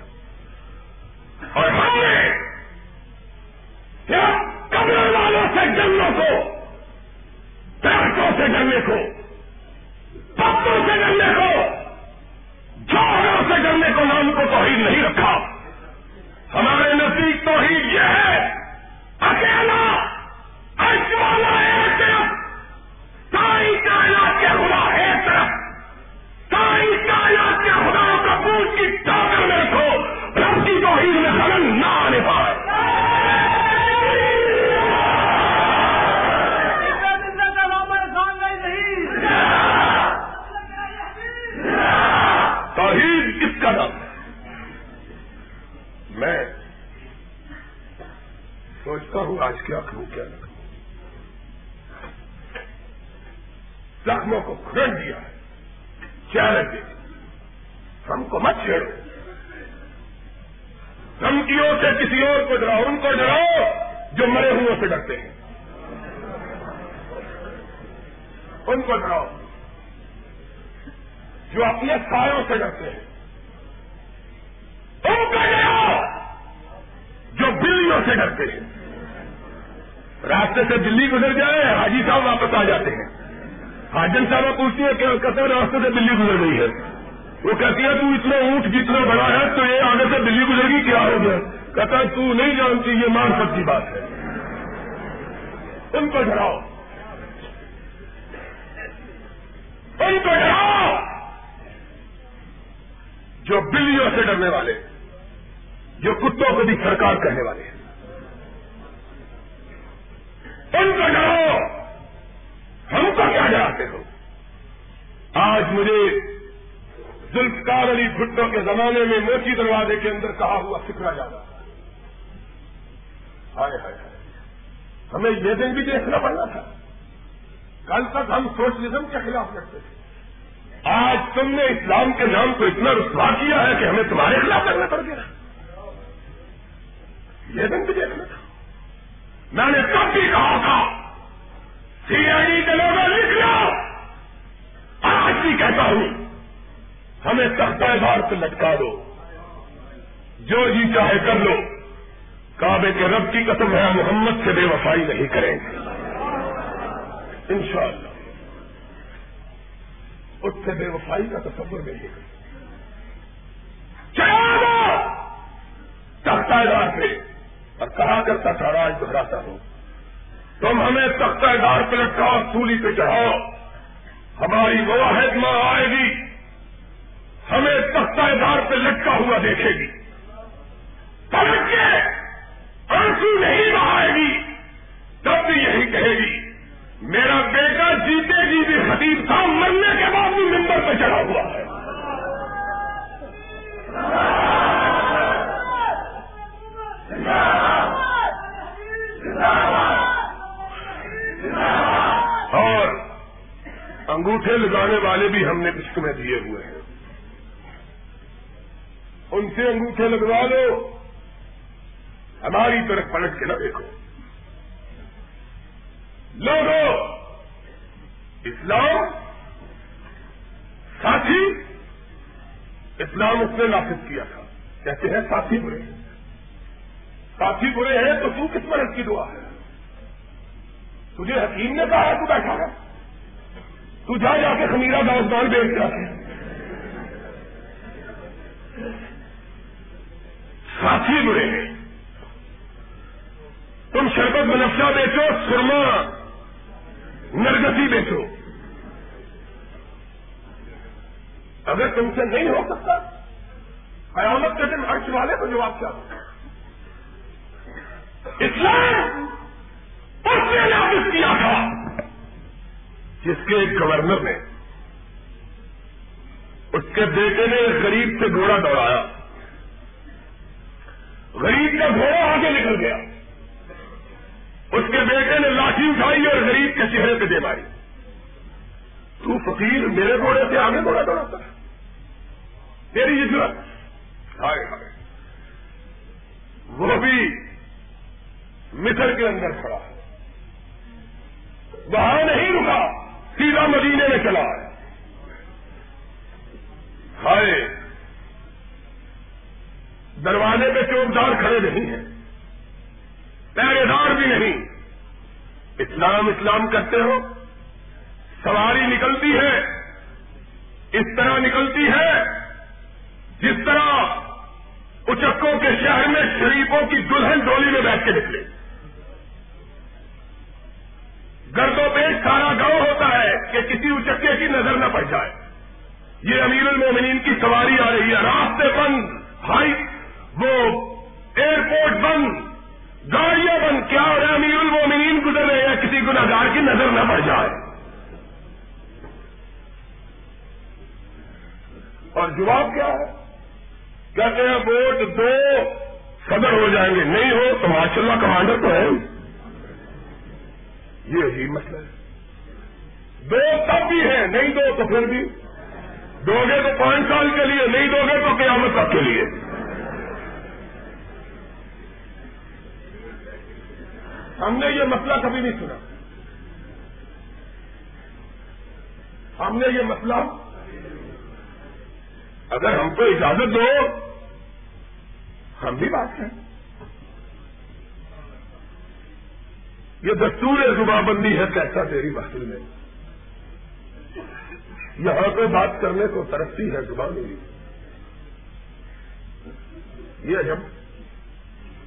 [SPEAKER 1] اور ہم نے کیا؟ کمرے والوں سے جنگوں کو، درختوں سے ڈرنے کو، پتوں سے ڈرنے کو جوہروں سے ڈرنے کو نام کو توحید نہیں رکھا۔ ہے یہ مان سکتی بات ہے۔ ان کو ڈراؤ۔ ان کو ڈراؤ۔ جو بلیوں سے ڈرنے والے، جو کتوں کو بھی سرکار کہنے والے۔ ہیں ان کو ڈراؤ۔ ہم کو کیا ڈراتے ہو؟ آج مجھے ذوالفقار علی بھٹو کے زمانے میں موچی دروازے کے اندر کہا ہوا سکھا جاتا ہائے ہائے ہمیں یہ دن بھی دیکھنا پڑنا تھا۔ کل تک ہم سوشلزم کے خلاف لڑتے تھے۔ آج تم نے اسلام کے نام کو اتنا رسوا کیا ہے کہ ہمیں تمہارے خلاف کرنا پڑ گیا۔ یہ دن بھی دیکھنا تھا۔ میں نے تب بھی کہا تھا، سی آئی ڈی کے لوگوں لکھ لو آج بھی کہتا ہوں، ہمیں تختہ بار سے لٹکا دو۔ جو جی چاہے کر لو۔ کعبے کے رب کی قسم ہے، محمد سے بے وفائی نہیں کریں گے۔ انشاءاللہ۔ اس سے بے وفائی کا تصور نہیں کریں تختہ دار پہ اور کہا کرتا تھا، راج دہراتا ہوں۔ تم ہمیں تختہ دار پہ لٹکاؤ سولی پہ چڑھاؤ۔ ہماری وہ ماں آئے گی۔ ہمیں تختہ دار پہ لٹکا ہوا دیکھے گی۔ پلٹ کے آنسو نہیں بہائے گی۔ تب بھی یہی کہے گی، میرا بیٹا جیتے جی بھی خطیب تھا، مرنے کے بعد بھی ممبر پہ چڑھا ہوا ہے۔ اور انگوٹھے لگانے والے بھی ہم نے قسط میں دیے ہوئے ہیں۔ ان سے انگوٹھے لگوا لو۔ ہماری طرف پلٹ کے نہ دیکھو۔ لوگوں، اسلام ساتھی اسلام اس نے نافذ کیا تھا۔ کہتے ہیں ساتھی برے۔ ساتھی برے ہیں تو تو کس مرض کی دعا ہے؟ تجھے حکیم نے کہا تو بیٹھا ہے تو جا جا کے خمیرہ داستان بیچ جاتے ساتھی برے ہیں۔ تم شربت بنفشا بیچو، سرما، نرگسی بیچو۔ اگر تم سے نہیں ہو سکتا، قیامت کے دن عرش والے کو جواب کیا؟ اسلام اس نے نافذ کیا تھا، جس کے ایک گورنر نے اس کے بیٹے نے غریب سے گھوڑا دوڑایا۔ غریب کا گھوڑا آگے نکل گیا۔ اس کے بیٹے نے لاٹھی اٹھائی اور غریب کے چہرے پہ دے ماری۔ تو فقیر میرے گھوڑے سے آگے گھوڑا دوڑاتا ہے۔ تیری ضرورت ہائے ہائے۔ وہ بھی مصر کے اندر کھڑا ہے۔ وہاں نہیں رکا، سیدھا مدینے میں چلا ہے ہائے۔ دروازے پہ چوکدار کھڑے نہیں ہیں۔ پہرے دار بھی نہیں۔ اسلام اسلام کرتے ہو، سواری نکلتی ہے، اس طرح نکلتی ہے، جس طرح اچکوں کے شہر میں شریفوں کی دلہن ڈولی میں بیٹھ کے نکلے۔ گرد و پیش سارا گاؤں ہوتا ہے کہ کسی اچکے کی نظر نہ پڑ جائے۔ یہ امیر المومنین کی سواری آ رہی ہے، راستے بند، ہائی وہ ایئرپورٹ بند گاڑیاں بند کیا اور امیر المومنین گزر رہے ہیں کسی گناگار کی نظر نہ پڑ جائے اور جواب کیا ہے کہتے ہیں ووٹ دو صدر ہو جائیں گے نہیں ہو تو ماشاء اللہ کمانڈر تو ہے۔ یہ مسئلہ ہے۔ دو تب بھی ہے نہیں دو تو پھر بھی۔ دو گے تو پانچ سال کے لیے، نہیں دو گے تو قیامت تک کے لیے۔ ہم نے یہ مسئلہ کبھی نہیں سنا۔ ہم نے یہ مسئلہ اگر ہم کو اجازت دو، ہم بھی بات کریں۔ یہ دستور زبا بندی ہے کیسا تیری محفل میں؟ یہاں پہ بات کرنے کو ترقی ہے زبان میری۔ یہ جب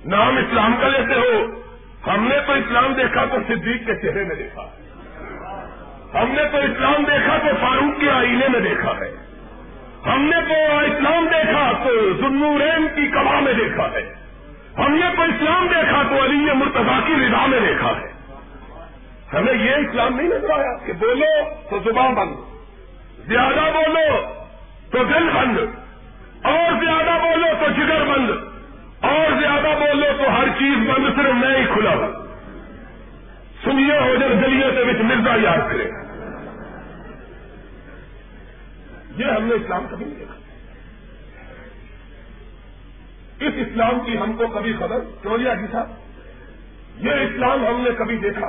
[SPEAKER 1] نام اسلام کا لیتے ہو، ہم نے تو اسلام دیکھا تو صدیق کے چہرے میں دیکھا۔ ہم نے تو اسلام دیکھا تو فاروق کے آئینے میں دیکھا ہے۔ ہم نے تو اسلام دیکھا تو ظلم کی کبا میں دیکھا ہے۔ ہم نے تو اسلام دیکھا تو علی مرتضا کی رضا میں دیکھا ہے۔ ہمیں یہ اسلام نہیں نظر آیا کہ بولو تو زبان بند، زیادہ بولو تو دل بند، اور زیادہ بولو تو جگر بند، اور زیادہ بولو تو ہر چیز بند، صرف میں ہی کھلا ہوں۔ سنیے ہو جب دلیے سے بچ مرزا یاد کرے۔ یہ ہم نے اسلام کبھی نہیں دیکھا۔ اس اسلام کی ہم کو کبھی خبر؟ چوریا جی صاحب؟ یہ اسلام ہم نے کبھی دیکھا؟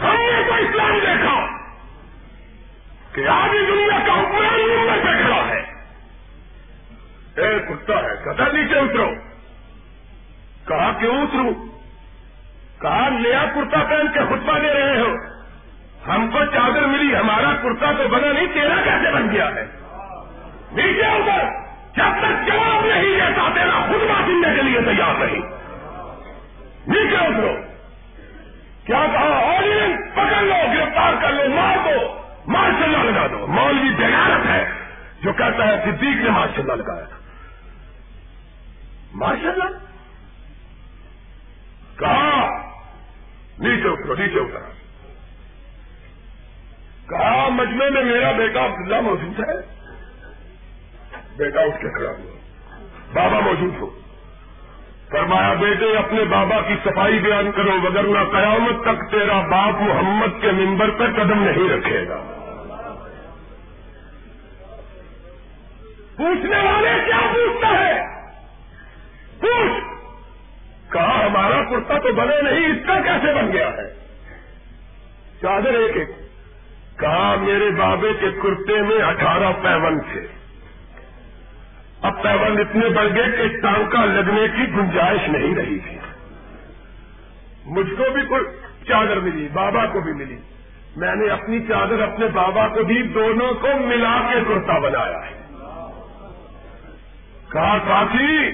[SPEAKER 1] ہم نے تو اسلام دیکھا کہ آج دنیا کا پرانی عمر پہ کھڑا ہے۔ ایک کتا ہے کتا نیچے اترو۔ کہا کیوں اترو؟ کہا، نیا کرتا پہن کے خطبہ دے رہے ہو۔ ہم کو چادر ملی، ہمارا کرتا تو بنا نہیں، تیرا کیسے بن گیا ہے؟ نیچے اتر۔ جب تک جواب نہیں دیتا تیرا خود سننے کے لیے تیار نہیں۔ نیچے اترو۔ کیا کہا؟ اور پکڑ لو، گرفتار کر لو، مار دو۔ مارشل اللہ لگا دو۔ مولوی بغیرت ہے، جو کہتا ہے صدیق نے مارشل اللہ لگایا۔ تھا ماشاء اللہ کہا؟ نیچے اترو، نیچے اترا کہا مجمے میں میرا بیٹا عبداللہ موجود ہے۔ بیٹا اٹھ کے کھڑا ہوا۔ بابا موجود ہو۔ فرمایا، بیٹے، اپنے بابا کی صفائی بیان کرو وگرنا قیامت تک تیرا باپ محمد کے ممبر پر قدم نہیں رکھے گا۔ پوچھنے والے کیا پوچھتا ہے؟ پوچھ۔ کہا، ہمارا کرتا تو بنے نہیں، اس کا کیسے بن گیا ہے؟ چادر ایک ایک کہا، میرے بابے کے کرتے میں اٹھارہ پیون تھے۔ اب پیون اتنے بڑھ گئے کہ ٹانکا لگنے کی گنجائش نہیں رہی تھی۔ مجھ کو بھی کوئی چادر ملی، بابا کو بھی ملی۔ میں نے اپنی چادر اپنے بابا کو بھی دونوں کو ملا کے کرتا بنایا ہے۔ کہا، ساتھی،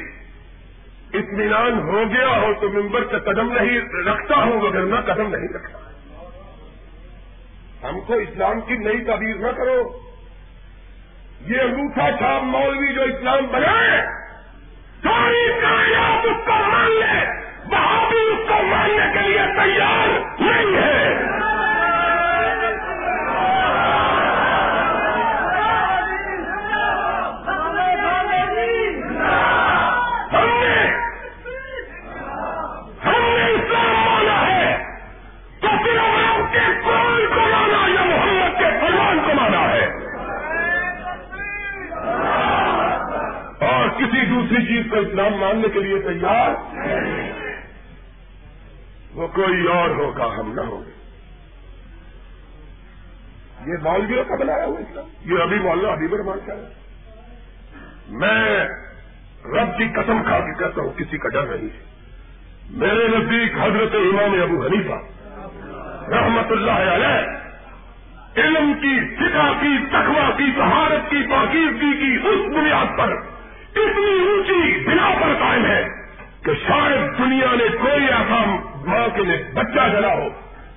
[SPEAKER 1] اطمینان ہو گیا ہو تو ممبر کا قدم نہیں رکھتا ہوں، مگر میں قدم نہیں رکھتا۔ ہم کو اسلام کی نئی تعبیر نہ کرو۔ یہ انگوٹھا چھاپ مولوی جو اسلام بنائے، ساری کائنات اس کو مان لے، وہاں بھی اس کو ماننے کے لیے تیار نہیں ہے۔ کسی چیز کو اسلام ماننے کے لیے تیار؟ وہ کوئی اور ہوگا، ہم نہ ہوں۔ یہ مولویوں کا بنایا ہوا اسلام۔ یہ ابھی مولانا ابھی بڑھ مانتا ہے۔ میں رب کی قسم کھا کے کہتا ہوں، کسی کا ڈر نہیں۔ ہے میرے نزدیک حضرت امام ابو حنیفہ رحمت اللہ علیہ، علم کی فکا کی تخوا کی سہارت کی پاکیزگی کی اس بنیاد پر اتنی اونچی بنا پر قائم ہے کہ شاید دنیا نے کوئی ایسا ماں کے لیے بچہ جلا ہو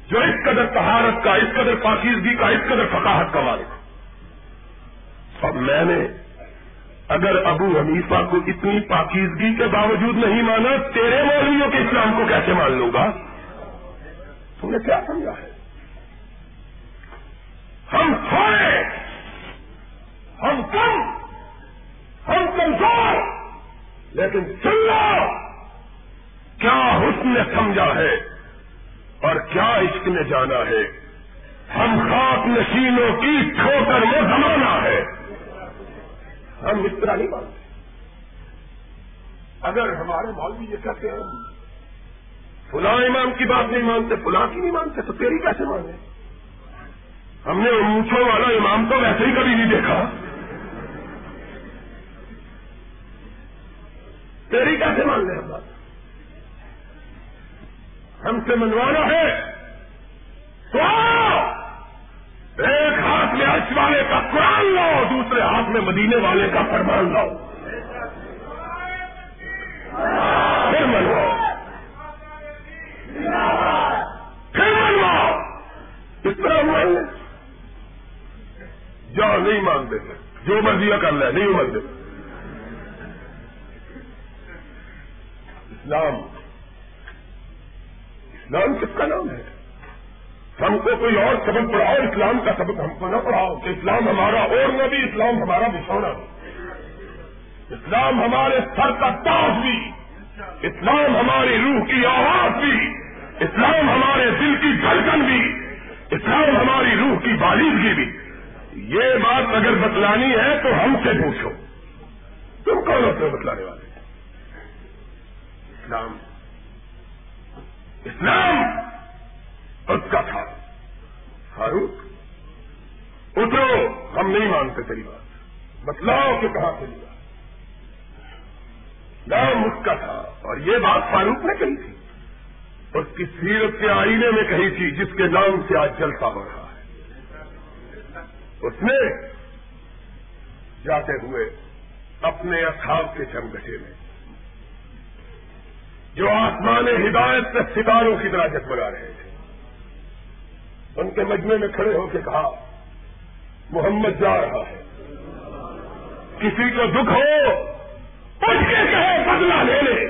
[SPEAKER 1] جو اس قدر تہارت کا، اس قدر پاکیزگی کا، اس قدر فقاحت کا مالک اب میں نے اگر ابو حنیفہ کو اتنی پاکیزگی کے باوجود نہیں مانا، تیرے مولویوں کے اسلام کو کیسے مان لوں گا؟ تم نے کیا سمجھا ہے؟ ہم تھوڑے ہم کم لیکن چلو کیا حسن نے سمجھا ہے اور کیا عشق نے جانا ہے؟ ہم خاک نشینوں کی ٹھوکر میں زمانہ ہے۔ ہم اس طرح نہیں مانتے۔ اگر ہمارے مولوی یہ کہتے ہیں، فلاں امام کی بات نہیں مانتے، فلاں کی نہیں مانتے، تو تیری کیسے مانے؟ ہم نے اونچوں والا امام تو ویسے ہی کبھی نہیں دیکھا۔ تیری کیسے مان لیں ہم بات؟ ہم سے منوانا ہے۔ تو ایک ہاتھ میں عرش والے کا قرآن لاؤ، دوسرے ہاتھ میں مدینے والے کا فرمان لاؤ۔ پھر منواؤ۔ پھر منواؤ۔ اس طرح جاؤ نہیں مانتے۔ جو مرضی کر لیں نہیں مانتے۔ اسلام اسلام کس کا نام ہے؟ ہم کو کوئی اور سبق پڑھاؤ، اسلام کا سبق ہم کو نہ پڑھاؤ کہ اسلام ہمارا اور نہ بھی، اسلام ہمارا بچھونا اسلام ہمارے سر کا تاج بھی۔ اسلام ہماری روح کی آواز بھی۔ اسلام ہمارے دل کی دھڑکن بھی۔ اسلام ہماری روح کی بالیدگی بھی۔ یہ بات اگر بتلانی ہے تو ہم سے پوچھو۔ تم کون ہوتے بتلانے والے؟ اسلام۔ اسلام! اس کا تھا۔ فاروق، اترو، ہم نہیں مانتے تیری بات۔ بتلاؤ کہ کہاں سے لیا۔ نام اس کا تھا۔ اور یہ بات فاروق نے کہی تھی۔ اس کی سیرت کے آئینے میں کہی تھی، جس کے نام سے آج جلسہ ہو رہا ہے۔ اس نے جاتے ہوئے اپنے اصحاب کے چمگٹے میں جو آسمان ہدایت سے ستاروں کی طرح جگمگا رہے تھے۔ ان کے مجمے میں کھڑے ہو کے کہا، محمد جا رہا ہے۔ کسی کو دکھ ہو اٹھ کے کہے بدلا لے لے۔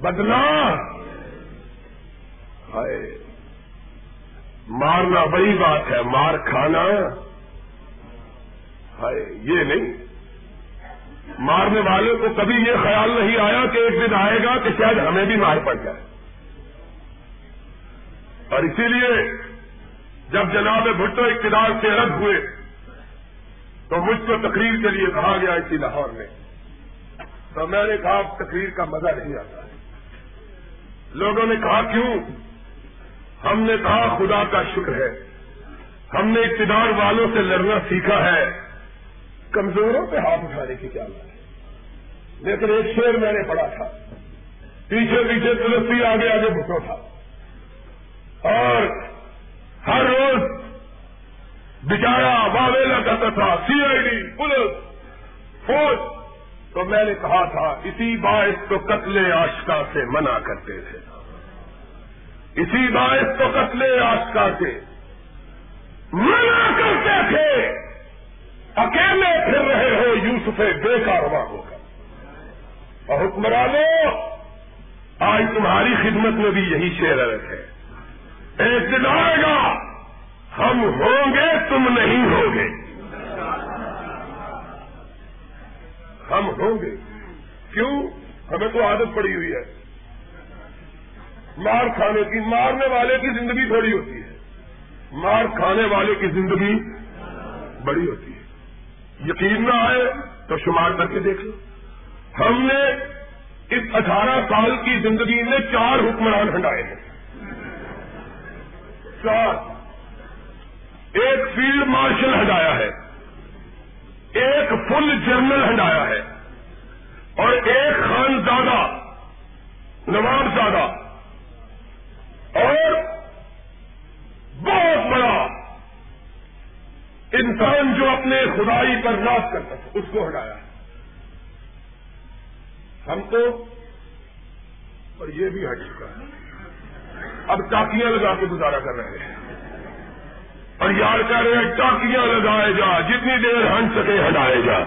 [SPEAKER 1] بدلا ہائے، مارنا بڑی بات ہے، مار کھانا؟ ہائے، یہ نہیں۔ مارنے والے کو کبھی یہ خیال نہیں آیا کہ ایک دن آئے گا کہ شاید ہمیں بھی مار پڑ جائے۔ اور اسی لیے جب جناب بھٹو اقتدار سے الگ ہوئے، تو مجھ کو تقریر کے لیے کہا گیا اسی لاہور میں۔ تو میں نے کہا تقریر کا مزہ نہیں آتا۔ لوگوں نے کہا، کیوں؟ ہم نے کہا، خدا کا شکر ہے، ہم نے اقتدار والوں سے لڑنا سیکھا ہے۔ کمزوروں پہ ہاتھ اٹھانے کی کیا بات ہے؟ لیکن ایک شیر میں نے پڑھا تھا۔ پیچھے پیچھے تلسی، آگے آگے بھٹو تھا۔ اور ہر روز بچارا واویلا کرتا تھا، سی آئی ڈی، پولیس، فوج۔ تو میں نے کہا تھا، اسی باعث تو قتل آشکا سے منع کرتے تھے۔ اسی باعث تو قتل آشکا سے منع کرتے تھے۔ اکیلے پھر رہے ہو یوسف بے کارواں ہو کر۔ اور حکمرانوں، آج تمہاری خدمت میں بھی یہی شیر ہے۔ ایک دن آئے گا، ہم ہوں گے، تم نہیں ہوگے۔ ہم ہوں گے۔ کیوں؟ ہمیں تو عادت پڑی ہوئی ہے۔ مار کھانے کی، مارنے والے کی زندگی تھوڑی ہوتی ہے۔ مار کھانے والے کی زندگی بڑی ہوتی ہے۔ یقین نہ آئے تو شمار کر کے دیکھ لو۔ ہم نے اس اٹھارہ سال کی زندگی میں چار حکمران ہٹائے ہیں۔ چار۔ ایک فیلڈ مارشل ہٹایا ہے۔ ایک فل جرنل ہٹایا ہے۔ اور ایک خانزادہ نواب زادہ۔ اور بہت بڑا انسان جو اپنے خدائی پر راز کرتا تھا، اس کو ہٹایا۔ ہم تو اور یہ بھی ہٹ چکا ہے۔ اب چاکیاں لگا کے گزارا کر رہے ہیں۔ اور یار کہہ رہے ہیں چاکیاں لگائے جا، جتنی دیر ہن سکے ہٹائے جا۔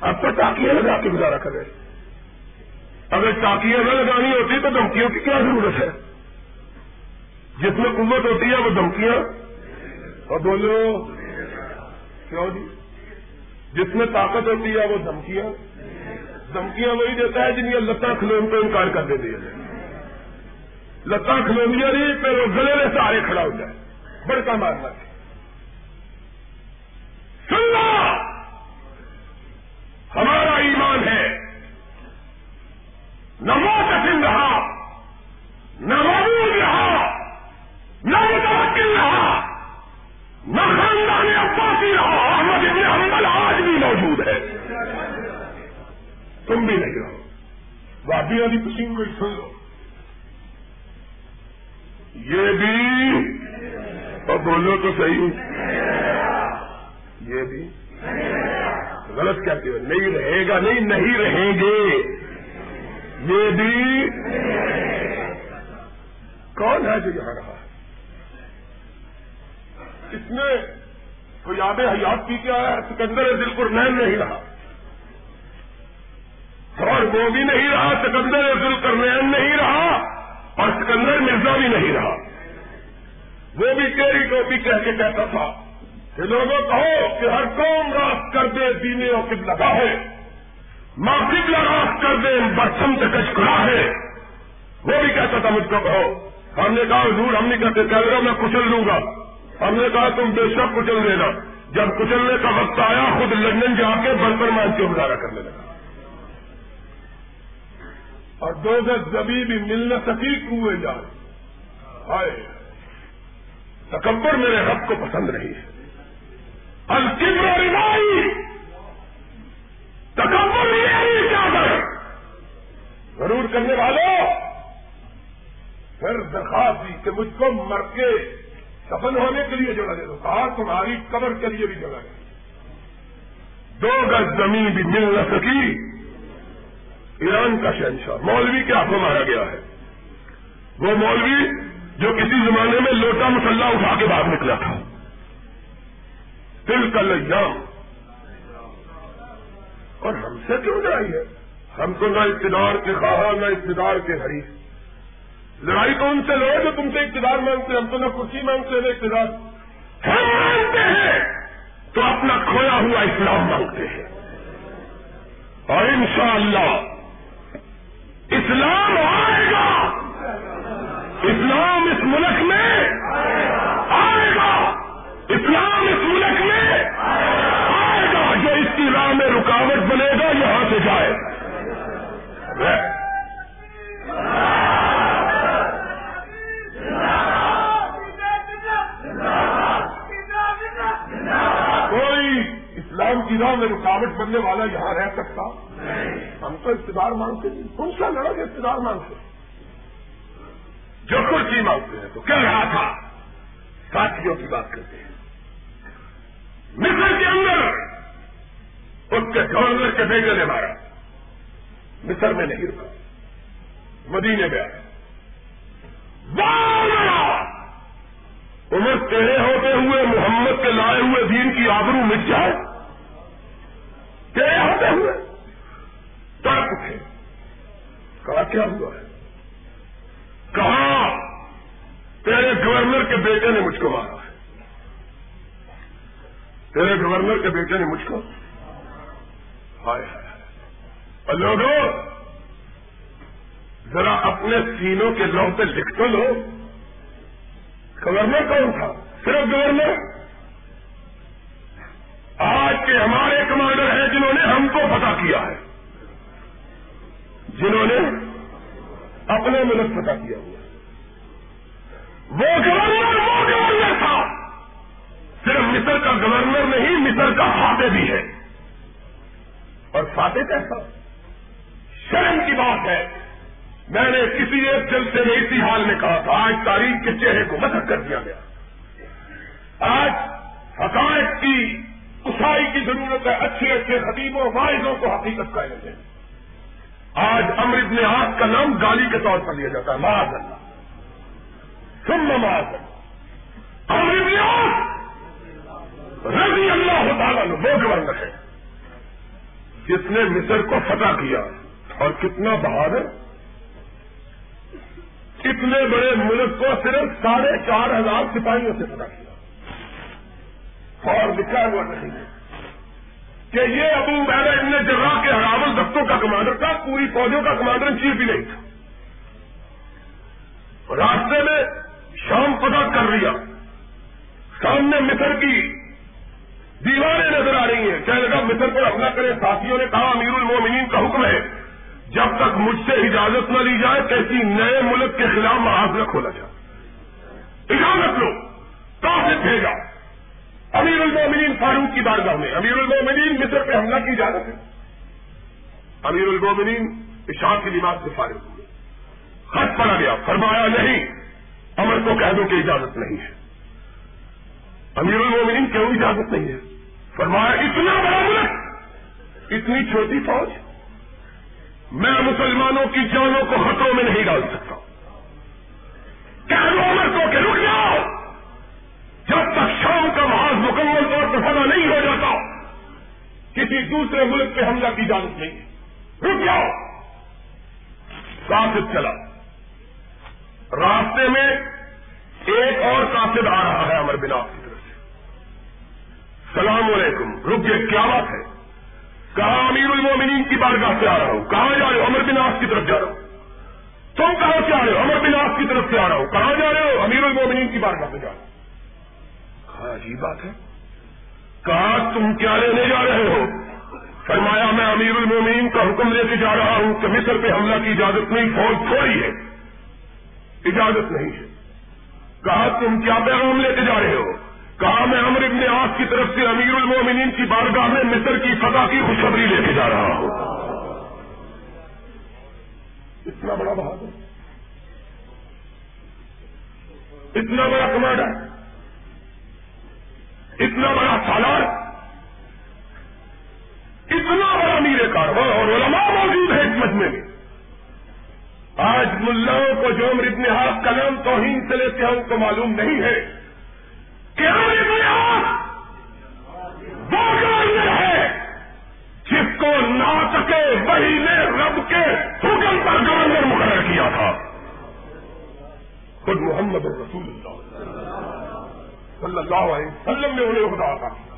[SPEAKER 1] اب تو چاکیاں لگا کے گزارا کر رہے اگر چاکیاں نہ لگانی ہوتی تو دھمکیوں کی کیا ضرورت ہے؟ جس میں قوت ہوتی ہے، وہ دھمکیاں اور بولو، کیوں جی؟ جس میں طاقت ہوتی ہے وہ دھمکیاں دھمکیاں وہی دیتا ہے جن کی لتا کھلون کو انکار کر دیتی ہے لتا کھلونیاں نہیں، پھر وہ گلے میں سارے کھڑا ہو جائے۔ بڑکا مارنا۔ سننا! صحیح۔ یہ بھی۔ غلط کہتے ہو نہیں رہے گا، نہیں نہیں رہیں گے۔ یہ بھی۔ کون ہے جو یہاں رہا؟ اس میں کوئی آب حیات کی کیا ہے؟ سکندر دل پر نین نہیں رہا۔ اور وہ بھی نہیں رہا سکندر دل کرنین نہیں رہا اور سکندر مرزا بھی نہیں رہا وہ بھی تیری ٹوپی کہہ کے کہتا تھا کہ لوگوں کہو کہ ہر قوم راست کر دے دینے اور کب لگا ہے۔ ماں قبلہ راست کر دے برسم سے کچھ ہے۔ وہ بھی کہتا تھا، مجھ کو کہو۔ ہم نے کہا، حضور، ہم نہیں کہتے، کہہ رہا میں کچل لوں گا۔ ہم نے کہا، تم بے شک کچل دینا جب کچلنے کا وقت آیا، خود لندن جا کے برتن مان کے گزارا کرنے لگا۔ اور دو گز زبی بھی مل نہ سکی کنویں جائے تکبر میرے رب کو پسند نہیں ہے۔ الکبر روائی. تکبر یہ کیا کر ضرور کرنے والوں پھر درخواست دی کہ مجھ کو مر کے سفل ہونے کے لیے جگہ دے دو۔ کہا، تمہاری قبر کے لیے بھی جگہ دے۔ دو گز زمین بھی مل نہ سکی ایران کا شہنشاہ، مولوی کے ہاتھوں مارا گیا ہے۔ وہ مولوی جو کسی زمانے میں لوٹا مسلح اٹھا کے باہر نکلا تھا۔ دل کا لجام۔ اور ہم سے کیوں لڑائی ہے؟ ہم تو نہ اقتدار کے خواہ نہ اقتدار کے حریف۔ لڑائی تو ان سے لڑے جو تم سے اقتدار مانگتے ہم تو نہ کرسی مانگتے، نہ اقتدار۔ ہم مانگتے ہیں تو اپنا کھویا ہوا اسلام مانگتے ہیں۔ اور انشاءاللہ اسلام آئے گا۔ اسلام اس ملک میں آئے گا۔ اسلام اس رکاوٹ بنے گا، یہاں سے جائے۔ گا کوئی اسلام کی راہ میں رکاوٹ بننے والا یہاں رہ سکتا؟ ہم تو اقتدار مانگتے ہیں۔ کون سا لڑا کے اقتدار مانگتے؟ جو کچھ ہی مانگتے ہیں۔ تو کہہ رہا تھا؟ ساتھیوں کی بات کرتے ہیں۔ مصر کے اندر اس کے گورنر کے بیٹے نے مارا۔ مصر میں نہیں۔ رکا مدینے میں۔ آیا عمر تیرے ہوتے ہوئے، محمد کے لائے ہوئے دین کی آبرو مٹ جائے۔ تیرے ہوتے ہوئے۔ ترک تھے کہا، کیا ہوا؟ ہے کہا، تیرے گورنر کے بیٹے نے مجھ کو مارا۔ ہے تیرے گورنر کے بیٹے نے مجھ کو لوگوں ذرا اپنے سینوں کے لو پہ لکھ تو لو۔ گورنر کون تھا؟ صرف گورنر۔ آج کے ہمارے کمانڈر ہیں جنہوں نے ہم کو پتا کیا ہے۔ جنہوں نے اپنے ملک پتا کیا ہوا وہ گورنر وہ گورنر تھا۔ صرف مصر کا گورنر نہیں، مصر کا فاتح بھی ہے۔ اور فاتح کیسا شرم کی بات ہے. میں نے کسی ایک جلسے میں اسی حال میں کہا تھا، آج تاریخ کے چہرے کو مدد کر دیا گیا. آج حقائق کی، کسائی کی ضرورت ہے، اچھے اچھے خطیبوں واحدوں کو حقیقت کا علم ہے. آج امرت نے آگ کا نام گالی کے طور پر لیا جاتا ہے. معاذ اللہ. سن معاذ اللہ. امرت رضی اللہ تعالیٰ وہ گورنر ہے جس نے مصر کو فتح کیا اور کتنا بہادر اتنے بڑے ملک کو صرف ساڑھے چار ہزار سپاہیوں سے پتا کیا۔ اور لکھا ہوا نہیں ہے کہ یہ ابو بیرا ابن جرا کے ہراول دفتوں کا کمانڈر تھا، پوری فوجوں کا کمانڈر ان چیف بھی نہیں تھا۔ راستے میں شام پتا کر لیا۔ سامنے مصر کی دیواریں نظر آ رہی ہیں۔ چاہے لگا، مصر پر حملہ کرے ساتھیوں نے کہا امیر المومنین کا حکم ہے، جب تک مجھ سے اجازت نہ لی جائے کسی نئے ملک کے خلاف محاذ کھولا جائے۔ اجازت لو کافی بھیجا امیر المومنین فاروق کی بارگاہ میں۔ امیر المومنین مصر پہ حملہ کی اجازت ہے۔ امیر المومنین اشاع کی لباس سے فارغ ہوئے خط پڑا گیا، فرمایا، نہیں، امر کو کہہ دو کہ اجازت نہیں ہے۔ امیر المومنین کیوں اجازت نہیں ہے؟ فرمایا، اتنا بڑا ملک، اتنی چھوٹی فوج، میں مسلمانوں کی جانوں کو خطروں میں نہیں ڈال سکتا۔ عمر کو کہ رک جاؤ، جب تک شام کا محاذ مکمل طور پر فنا نہیں ہو جاتا، کسی دوسرے ملک پہ حملہ کی اجازت نہیں۔ رک جاؤ۔ کافد چلا۔ راستے میں ایک اور کافد آ رہا ہے امر بنا کی طرف سے سلام علیکم۔ رک گئے کیا بات ہے؟ کہاں امیر المومنین کی بارگاہ سے آ رہا ہوں؟ کہاں جا رہے ہو؟ امر بناس کی طرف جا رہا ہوں۔ تم کہاں سے آ رہے ہو؟ امر بناس کی طرف سے آ رہا ہوں۔ کہاں جا رہے ہو؟ امیر المومنین کی بارگاہ سے جا رہا ہوں۔ کہا عجیب بات ہے؟ کہا تم کیا لینے جا رہے ہو؟ فرمایا، میں امیر المومنین کا حکم لے کے جا رہا ہوں کہ مصر پہ حملہ کی اجازت نہیں، فوج تھوڑی ہے۔ اجازت نہیں ہے۔ کہا تم کیا پیغام لے کے جا رہے ہو؟ کہا میں امر ابن آس کی طرف سے امیر المومنین کی بارگاہ میں مصر کی فتح کی خوشخبری لے کے جا رہا ہوں۔ اتنا بڑا بہادر۔ اتنا بڑا کمانڈر۔ اتنا بڑا سالار۔ اتنا بڑا میرے کاروبار اور علماء موجود ہے اس مجمے میں۔ آج ملاؤں کو جو امر ابن آس کا نام توہین سے لیتے ہیں ان کو معلوم نہیں ہے۔ ہے۔ جس کو نہ سکے وہی نے رب کے حکم پر گورنر مقرر کیا تھا۔ خود محمد رسول اللہ۔ صلی اللہ علیہ وسلم نے انہیں عہدہ عطا کیا۔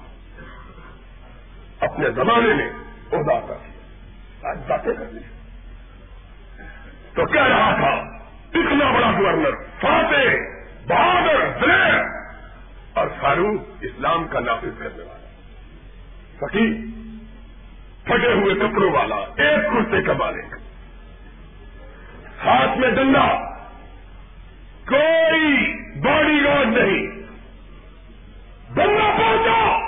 [SPEAKER 1] اپنے زمانے میں عہدہ عطا کیا۔ آج باتیں کرنی۔ تو کہہ رہا تھا، اتنا بڑا گورنر، فاتح، بہادر دلیر اور فاروق اسلام کا نافذ کرنے والا فقیر، پھٹے ہوئے کپڑوں والا، ایک کرتے کا مالک۔ ہاتھ میں ڈنڈا، کوئی باڈی گارڈ نہیں۔ ڈنڈا پہنچا۔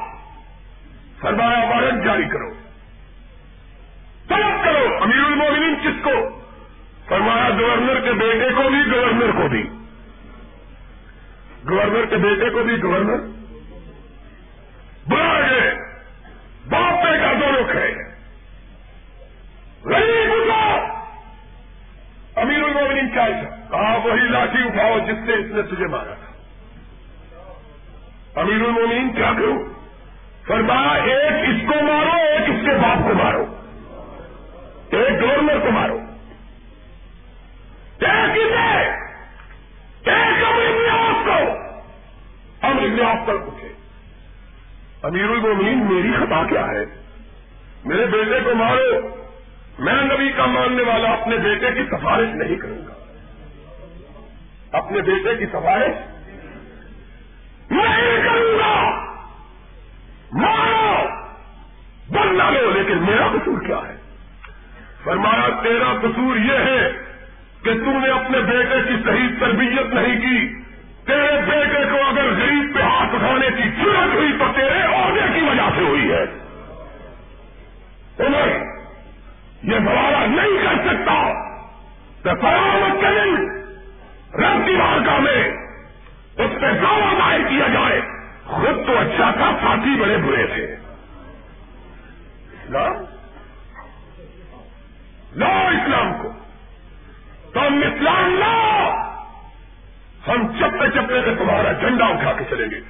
[SPEAKER 1] فرمایا وارن جا جاری کرو۔ طلب کرو، امیر المومنین کس کو؟ فرمایا، گورنر کے بیٹے کو بھی، گورنر کو بھی۔ گورنر کے بیٹے کو بھی گورنر بلا گئے باپ پہ کا دونوں کھڑے غریب اٹھا امیر المومنین کیا کہا وہی لاٹھی اٹھاؤ جس سے اس نے تجھے مارا تھا۔ امیر المومنین کیا کروں؟ فرمایا، ایک اس کو مارو، ایک اس کے باپ کو مارو۔ ایک گورنر کو مارو۔ امر آپ پر پوچھے۔ امیر المومنین، میری خطا کیا ہے؟ میرے بیٹے کو مارو۔ میں نبی کا ماننے والا اپنے بیٹے کی سفارش نہیں کروں گا۔ اپنے بیٹے کی سفارش نہیں کروں گا۔ مارو۔ بن لو، لیکن میرا قصور کیا ہے؟ فرمایا، تیرا قصور یہ ہے کہ تم نے اپنے بیٹے کی صحیح تربیت نہیں کی۔ تیرے بیٹے کو اگر غریب پہ ہاتھ اٹھانے کی ضرورت ہوئی تو تیرے عہدے کی وجہ سے ہوئی ہے۔ یہ سوالہ نہیں کر سکتا تو فراہم کریں رب کی مارکا میں اس پہ دعوی دائر کیا جائے۔ خود تو اچھا تھا، ساتھی بڑے برے تھے۔ اسلام؟ لو اسلام کو۔ تم اسلام لو ہم چپے چپے سے تمہارا جھنڈا اٹھا کے چلیں گے۔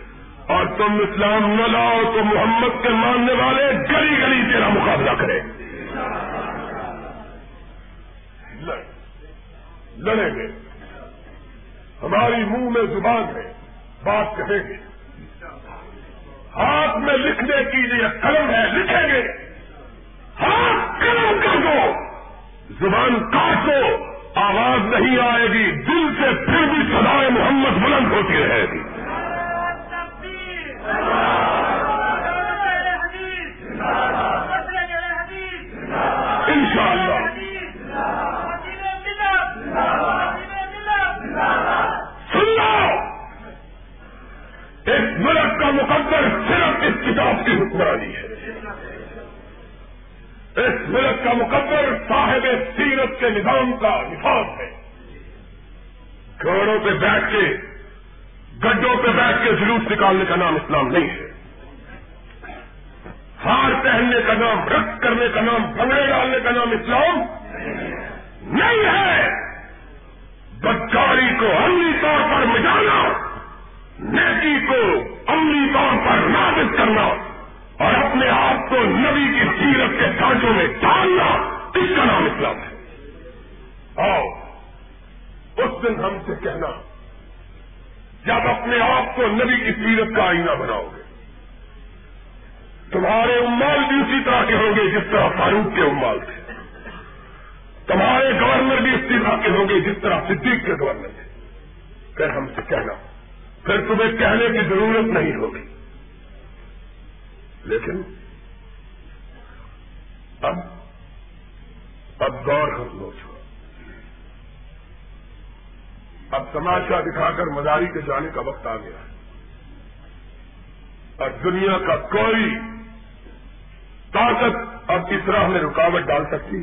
[SPEAKER 1] اور تم اسلام نہ لاؤ تو محمد کے ماننے والے گلی گلی تیرا مقابلہ کریں۔ لڑیں گے۔ ہماری منہ میں زبان ہے، بات کہیں گے۔ ہاتھ میں لکھنے کی لیے قلم ہے، لکھیں گے۔ ہاتھ قلم کر دو۔ زبان کاٹ دو۔ آواز نہیں آئے گی، دل سے پھر بھی سدائے محمد بلند ہوتی رہے گی۔ ان شاء اللہ سنو ایک ملک کا مقدر صرف اس کتاب کی حکمرانی ہے۔ اس ملک کا مقدر صاحب سیرت کے نظام کا نفاذ ہے۔ گھوڑوں پہ بیٹھ کے گڈوں پہ بیٹھ کے جلوس نکالنے کا نام اسلام نہیں ہے۔ ہار پہننے کا نام، رقص کرنے کا نام، بنگڑے ڈالنے کا نام اسلام نہیں ہے۔ بدکاری کو عملی طور پر مٹانا نیکی کو عملی طور پر نافذ کرنا۔ اور اپنے آپ کو نبی کی سیرت کے ڈھانچوں میں ڈالنا اس کا نام اسلام ہے۔ آؤ، اس دن ہم سے کہنا، جب اپنے آپ کو نبی کی سیرت کا آئینہ بناؤ گے، تمہارے امال بھی اسی طرح کے ہوں گے جس طرح فاروق کے امال تھے۔ تمہارے گورنر بھی اسی طرح کے ہوں گے جس طرح صدیق کے گورنر تھے۔ پھر ہم سے کہنا، پھر تمہیں کہنے کی ضرورت نہیں ہوگی۔ لیکن اب اب دور ختم ہو چکا اب تماشا دکھا کر مداری کے جانے کا وقت آ گیا۔ اور دنیا کا کوئی طاقت اب اس راہ میں رکاوٹ ڈال سکتی۔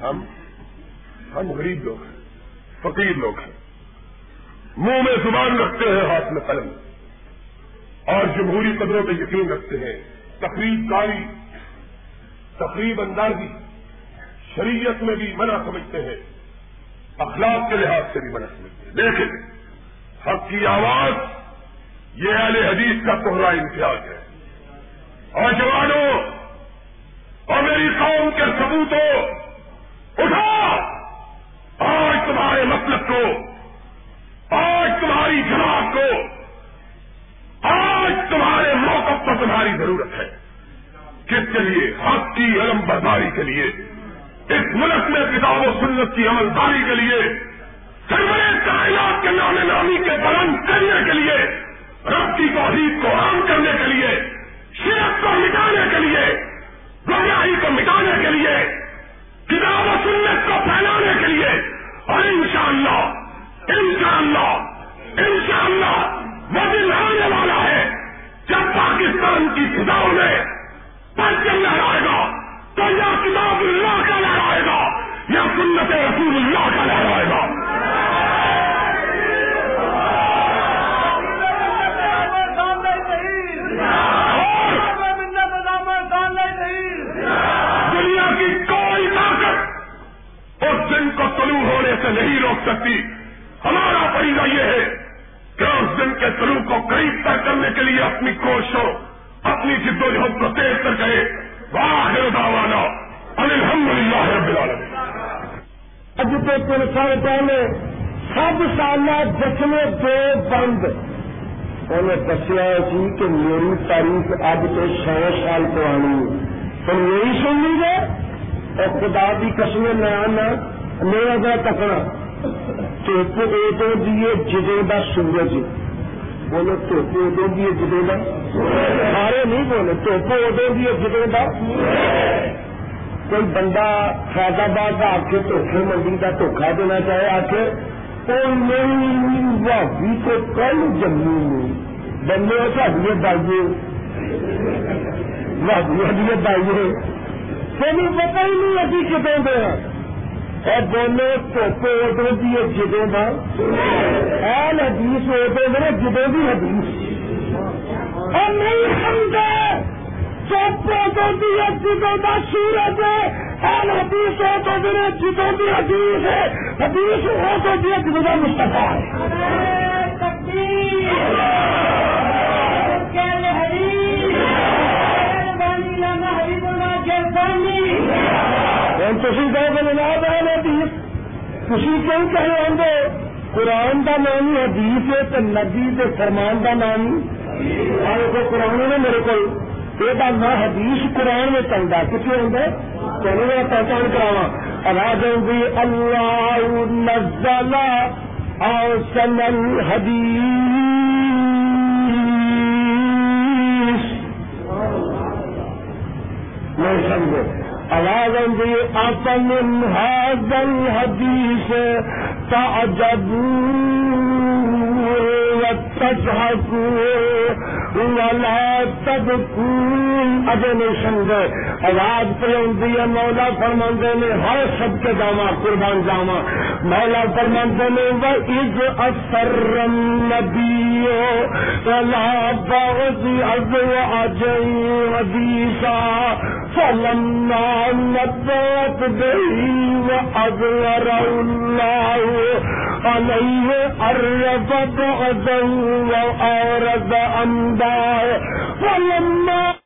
[SPEAKER 1] ہم ہم غریب لوگ ہیں، فقیر لوگ ہیں۔ منہ میں زبان رکھتے ہیں، ہاتھ میں قلم۔ اور جمہوری قدروں پہ یقین رکھتے ہیں۔ تقریب کاری، تقریب اندازی، شریعت میں بھی منع سمجھتے ہیں۔ اخلاق کے لحاظ سے بھی منع سمجھتے ہیں۔ لیکن حق کی آواز، یہ اہل حدیث کا کوہرا امتیاز ہے۔ اور جوانوں اور میری قوم کے ثبوتوں اٹھا آج تمہارے مطلب کو، آج تمہاری جماعت کو پر تمہاری ضرورت ہے۔ کس کے لیے؟ حق کی علم برداری کے لیے۔ اس ملک میں کتاب و سنت کی عملداری کے لیے۔ سرور کائنات کے نام نامی کے بلند کرنے کے لیے۔ رب کی توحید کو عام کرنے کے لیے۔ شرک کو مٹانے کے لیے۔ گمراہی کو مٹانے کے لیے۔ کتاب و سنت کو پھیلانے کے لیے۔ اور انشاءاللہ انشاءاللہ انشاءاللہ وہ دن آنے والا ہے پاکستان کی فضاؤں میں پرچم لہرائے گا تو یا کتاب اللہ کا لہرائے گا، یا سنت رسول اللہ کا لہرائے گا۔ دنیا کی کوئی طاقت اس دن کو طلوع ہونے سے نہیں روک سکتی، ہمارا فریضہ یہ ہے کہ اس دن کے طلوع کو قریب تک کرنے کے لیے اپنی کوششوں، اپنی جد و جہد کو تیز کر گئے واحد دعوانا الحمد للہ رب العالمین۔
[SPEAKER 2] اج تو تین سال پہلے سب سال جشن دو بند۔ انہیں دسیا سی کہ میری تاریخ اب تو سو سال پرانی۔ تم یہی سن لیجیے اور خدا کی قسم میں آنا میرا جا تکنا دھوپ ادو دیے جدے کا سورج۔ بولو دھوپ ادو دیے جدے کا سارے نہیں بولے دھوپ ادو دیے جدے کا کوئی بندہ فیض آباد کا آ کے دھوکھے منڈی کا دھوکھا دینا چاہے آ کے کوئی نہیں بھابی تو کل جموں بندے ساڈیے بائیے۔ بھابی ہڈیے بائیے۔ تمہیں پتا ہی نہیں ابھی کتوں دے اور بولو دھوپ ادو دیے جدوں کا ایل حدیث ادو میرے جدوں کی حدیث۔ اور نہیں سمجھے جدوں کا سورج ہے۔ ایل حدیث ہو تو میرے جدوں کی حدیث ہے۔ حدیث ہو تو دیا جدوں کا مستفا ہے۔ تھی کہ جناب ہے حدیث۔ تھی کیوں کہے ہوں گے قرآن کا نام ہی حدیث ہے، تو نبی کے فرمان کا نام ہی۔ کو قرآن نے میرے کو۔ یہ نہ حدیث قرآن میں چلتا کتنے ہوں گے چلو میں پہچان کراوا آواز بھی اللہ نزل اوسن الحدیث۔ نہیں سمجھے آواز بھی اپن هذا الحديث ولا تبكون اجے سمجھے۔ آواز پہ ہے، مولا فرماندے نے، ہر سب کے جاوا قربان جاوا مولا فرماندے نے وہ عز اثر ولا بعض از اجئی حدیثا فلما نبت به وأظهر الله عليه أرف بعضا وأورد فلما